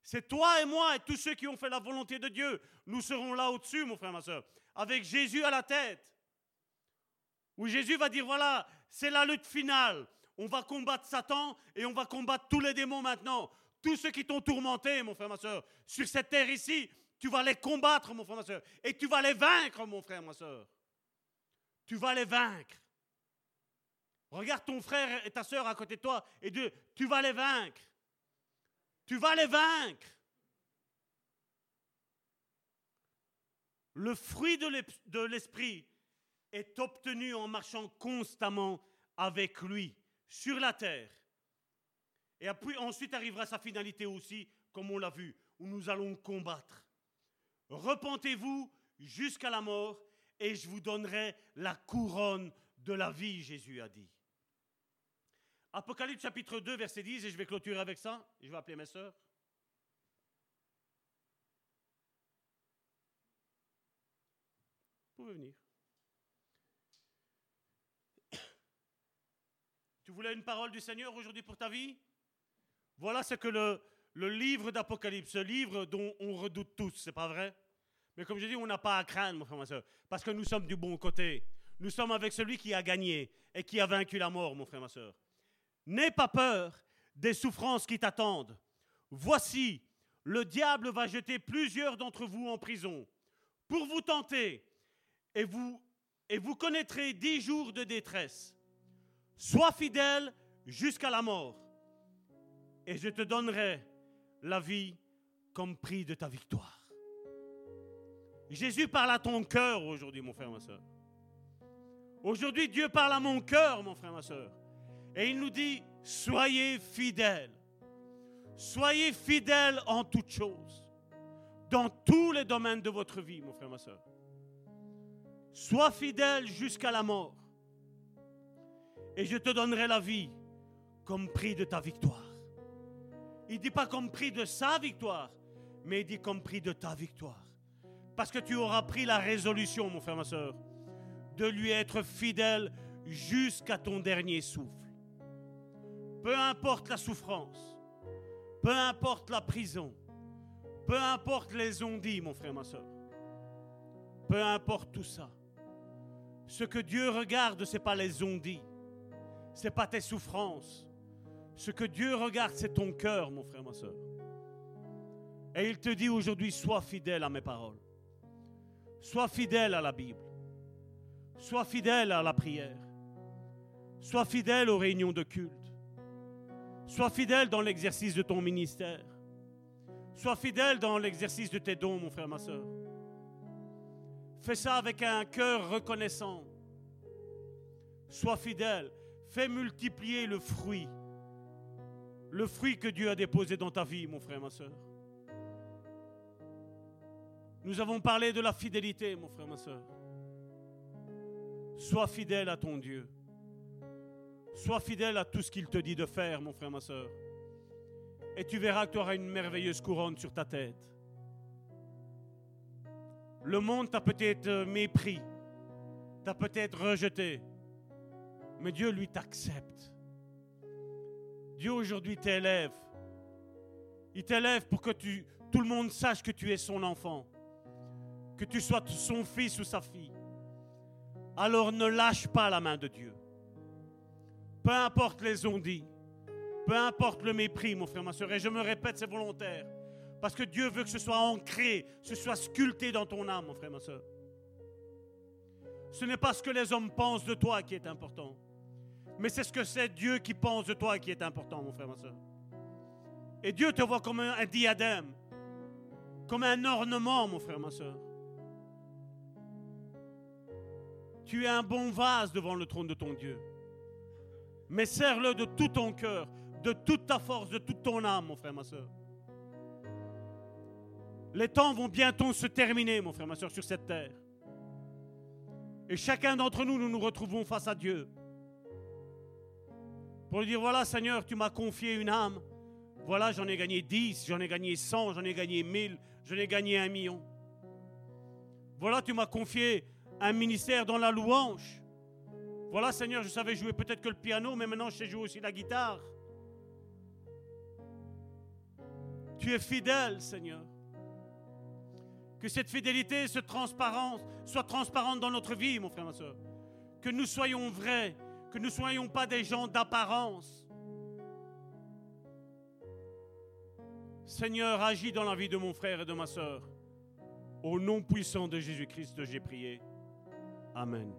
C'est toi et moi et tous ceux qui ont fait la volonté de Dieu. Nous serons là au-dessus, mon frère, ma soeur, avec Jésus à la tête. Où Jésus va dire voilà, c'est la lutte finale. On va combattre Satan et on va combattre tous les démons maintenant. Tous ceux qui t'ont tourmenté, mon frère, ma soeur, sur cette terre ici, tu vas les combattre, mon frère, ma soeur. Et tu vas les vaincre, mon frère, ma soeur. Tu vas les vaincre. Regarde ton frère et ta soeur à côté de toi et dis, tu vas les vaincre. Tu vas les vaincre. Le fruit de l'esprit est obtenu en marchant constamment avec lui sur la terre. Et puis, ensuite arrivera sa finalité aussi, comme on l'a vu, où nous allons combattre. Repentez-vous jusqu'à la mort et je vous donnerai la couronne de la vie, Jésus a dit. Apocalypse chapitre 2, verset 10, et je vais clôturer avec ça. Je vais appeler mes sœurs. Vous pouvez venir. Tu voulais une parole du Seigneur aujourd'hui pour ta vie? Voilà ce que le, livre d'Apocalypse, ce livre dont on redoute tous, c'est pas vrai? Mais comme je dis, on n'a pas à craindre, mon frère, ma soeur, parce que nous sommes du bon côté. Nous sommes avec celui qui a gagné et qui a vaincu la mort, mon frère, ma soeur. N'aie pas peur des souffrances qui t'attendent. Voici, le diable va jeter plusieurs d'entre vous en prison pour vous tenter, et vous connaîtrez dix jours de détresse. Sois fidèle jusqu'à la mort, et je te donnerai la vie comme prix de ta victoire. Jésus parle à ton cœur aujourd'hui, mon frère, ma soeur. Aujourd'hui, Dieu parle à mon cœur, mon frère, ma soeur. Et il nous dit, soyez fidèles. Soyez fidèles en toutes choses. Dans tous les domaines de votre vie, mon frère, ma soeur. Sois fidèle jusqu'à la mort. Et je te donnerai la vie comme prix de ta victoire. Il ne dit pas comme prix de sa victoire, mais il dit comme prix de ta victoire. Parce que tu auras pris la résolution, mon frère, ma soeur, de lui être fidèle jusqu'à ton dernier souffle. Peu importe la souffrance, peu importe la prison, peu importe les ondits, mon frère, ma soeur, peu importe tout ça. Ce que Dieu regarde, ce n'est pas les ondits, ce n'est pas tes souffrances, ce que Dieu regarde, c'est ton cœur, mon frère, ma soeur. Et il te dit aujourd'hui, sois fidèle à mes paroles. Sois fidèle à la Bible. Sois fidèle à la prière. Sois fidèle aux réunions de culte. Sois fidèle dans l'exercice de ton ministère. Sois fidèle dans l'exercice de tes dons, mon frère, ma soeur. Fais ça avec un cœur reconnaissant. Sois fidèle. Fais multiplier le fruit le fruit que Dieu a déposé dans ta vie, mon frère, ma soeur. Nous avons parlé de la fidélité, mon frère, ma soeur. Sois fidèle à ton Dieu. Sois fidèle à tout ce qu'il te dit de faire, mon frère, ma soeur. Et tu verras que tu auras une merveilleuse couronne sur ta tête. Le monde t'a peut-être mépris, t'a peut-être rejeté, mais Dieu, lui, t'accepte. Dieu aujourd'hui t'élève. Il t'élève pour que tout le monde sache que tu es son enfant, que tu sois son fils ou sa fille. Alors ne lâche pas la main de Dieu. Peu importe les ondits, peu importe le mépris, mon frère, ma soeur, et je me répète, c'est volontaire. Parce que Dieu veut que ce soit ancré, ce soit sculpté dans ton âme, mon frère, ma soeur. Ce n'est pas ce que les hommes pensent de toi qui est important mais c'est ce que c'est Dieu qui pense de toi qui est important, mon frère, ma soeur. Et Dieu te voit comme un, diadème, comme un ornement, mon frère, ma soeur. Tu es un bon vase devant le trône de ton Dieu. Mais serre-le de tout ton cœur, de toute ta force, de toute ton âme, mon frère, ma soeur. Les temps vont bientôt se terminer, mon frère, ma soeur, sur cette terre. Et chacun d'entre nous, nous nous retrouvons face à Dieu. Pour lui dire, voilà Seigneur, tu m'as confié une âme. Voilà, j'en ai gagné 10, j'en ai gagné 100, j'en ai gagné 1000, j'en ai gagné un million. Voilà, tu m'as confié un ministère dans la louange. Voilà, Seigneur, je savais jouer peut-être que le piano, mais maintenant je sais jouer aussi la guitare. Tu es fidèle, Seigneur. Que cette fidélité, cette transparence soit transparente dans notre vie, mon frère, ma soeur. Que nous soyons vrais, que nous ne soyons pas des gens d'apparence. Seigneur, agis dans la vie de mon frère et de ma soeur. Au nom puissant de Jésus-Christ, j'ai prié. Amen.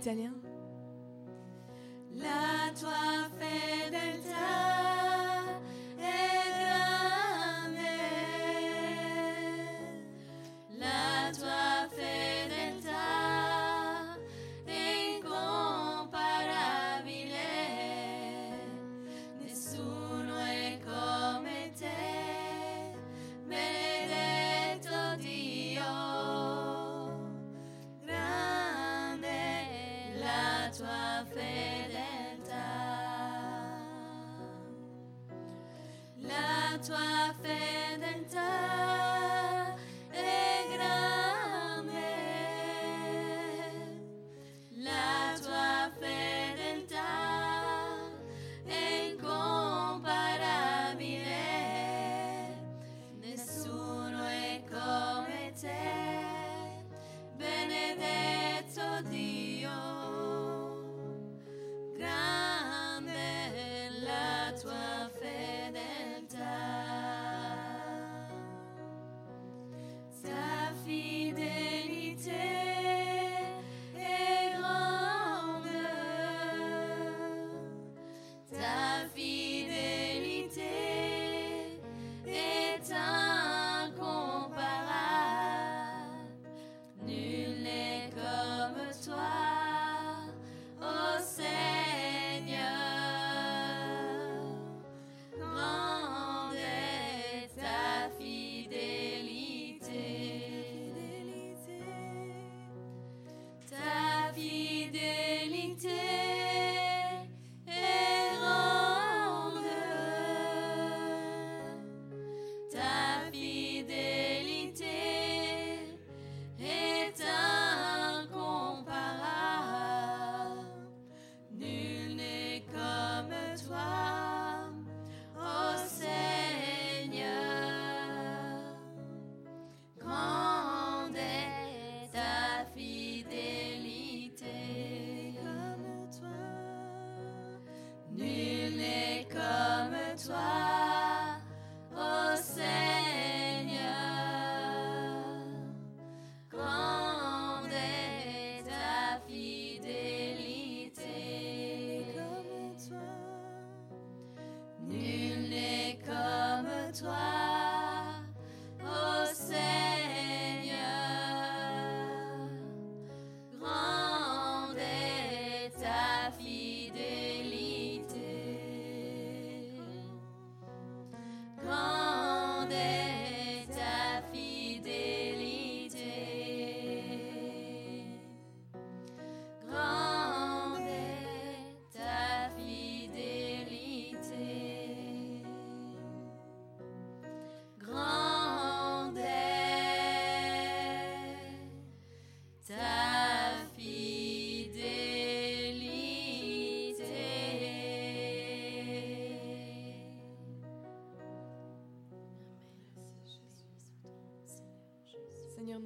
Italien.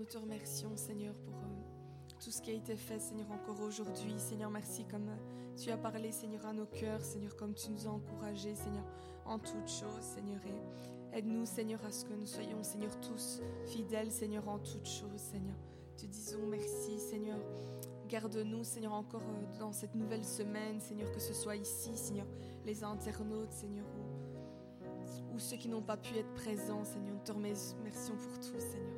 Nous te remercions, Seigneur, pour euh, tout ce qui a été fait, Seigneur, encore aujourd'hui. Seigneur, merci comme euh, tu as parlé, Seigneur, à nos cœurs, Seigneur, comme tu nous as encouragés, Seigneur, en toutes choses, Seigneur. Et aide-nous, Seigneur, à ce que nous soyons, Seigneur, tous fidèles, Seigneur, en toutes choses, Seigneur. Te disons merci, Seigneur. Garde-nous, Seigneur, encore euh, dans cette nouvelle semaine, Seigneur, que ce soit ici, Seigneur, les internautes, Seigneur, ou, ou ceux qui n'ont pas pu être présents, Seigneur. Nous te remercions pour tout, Seigneur,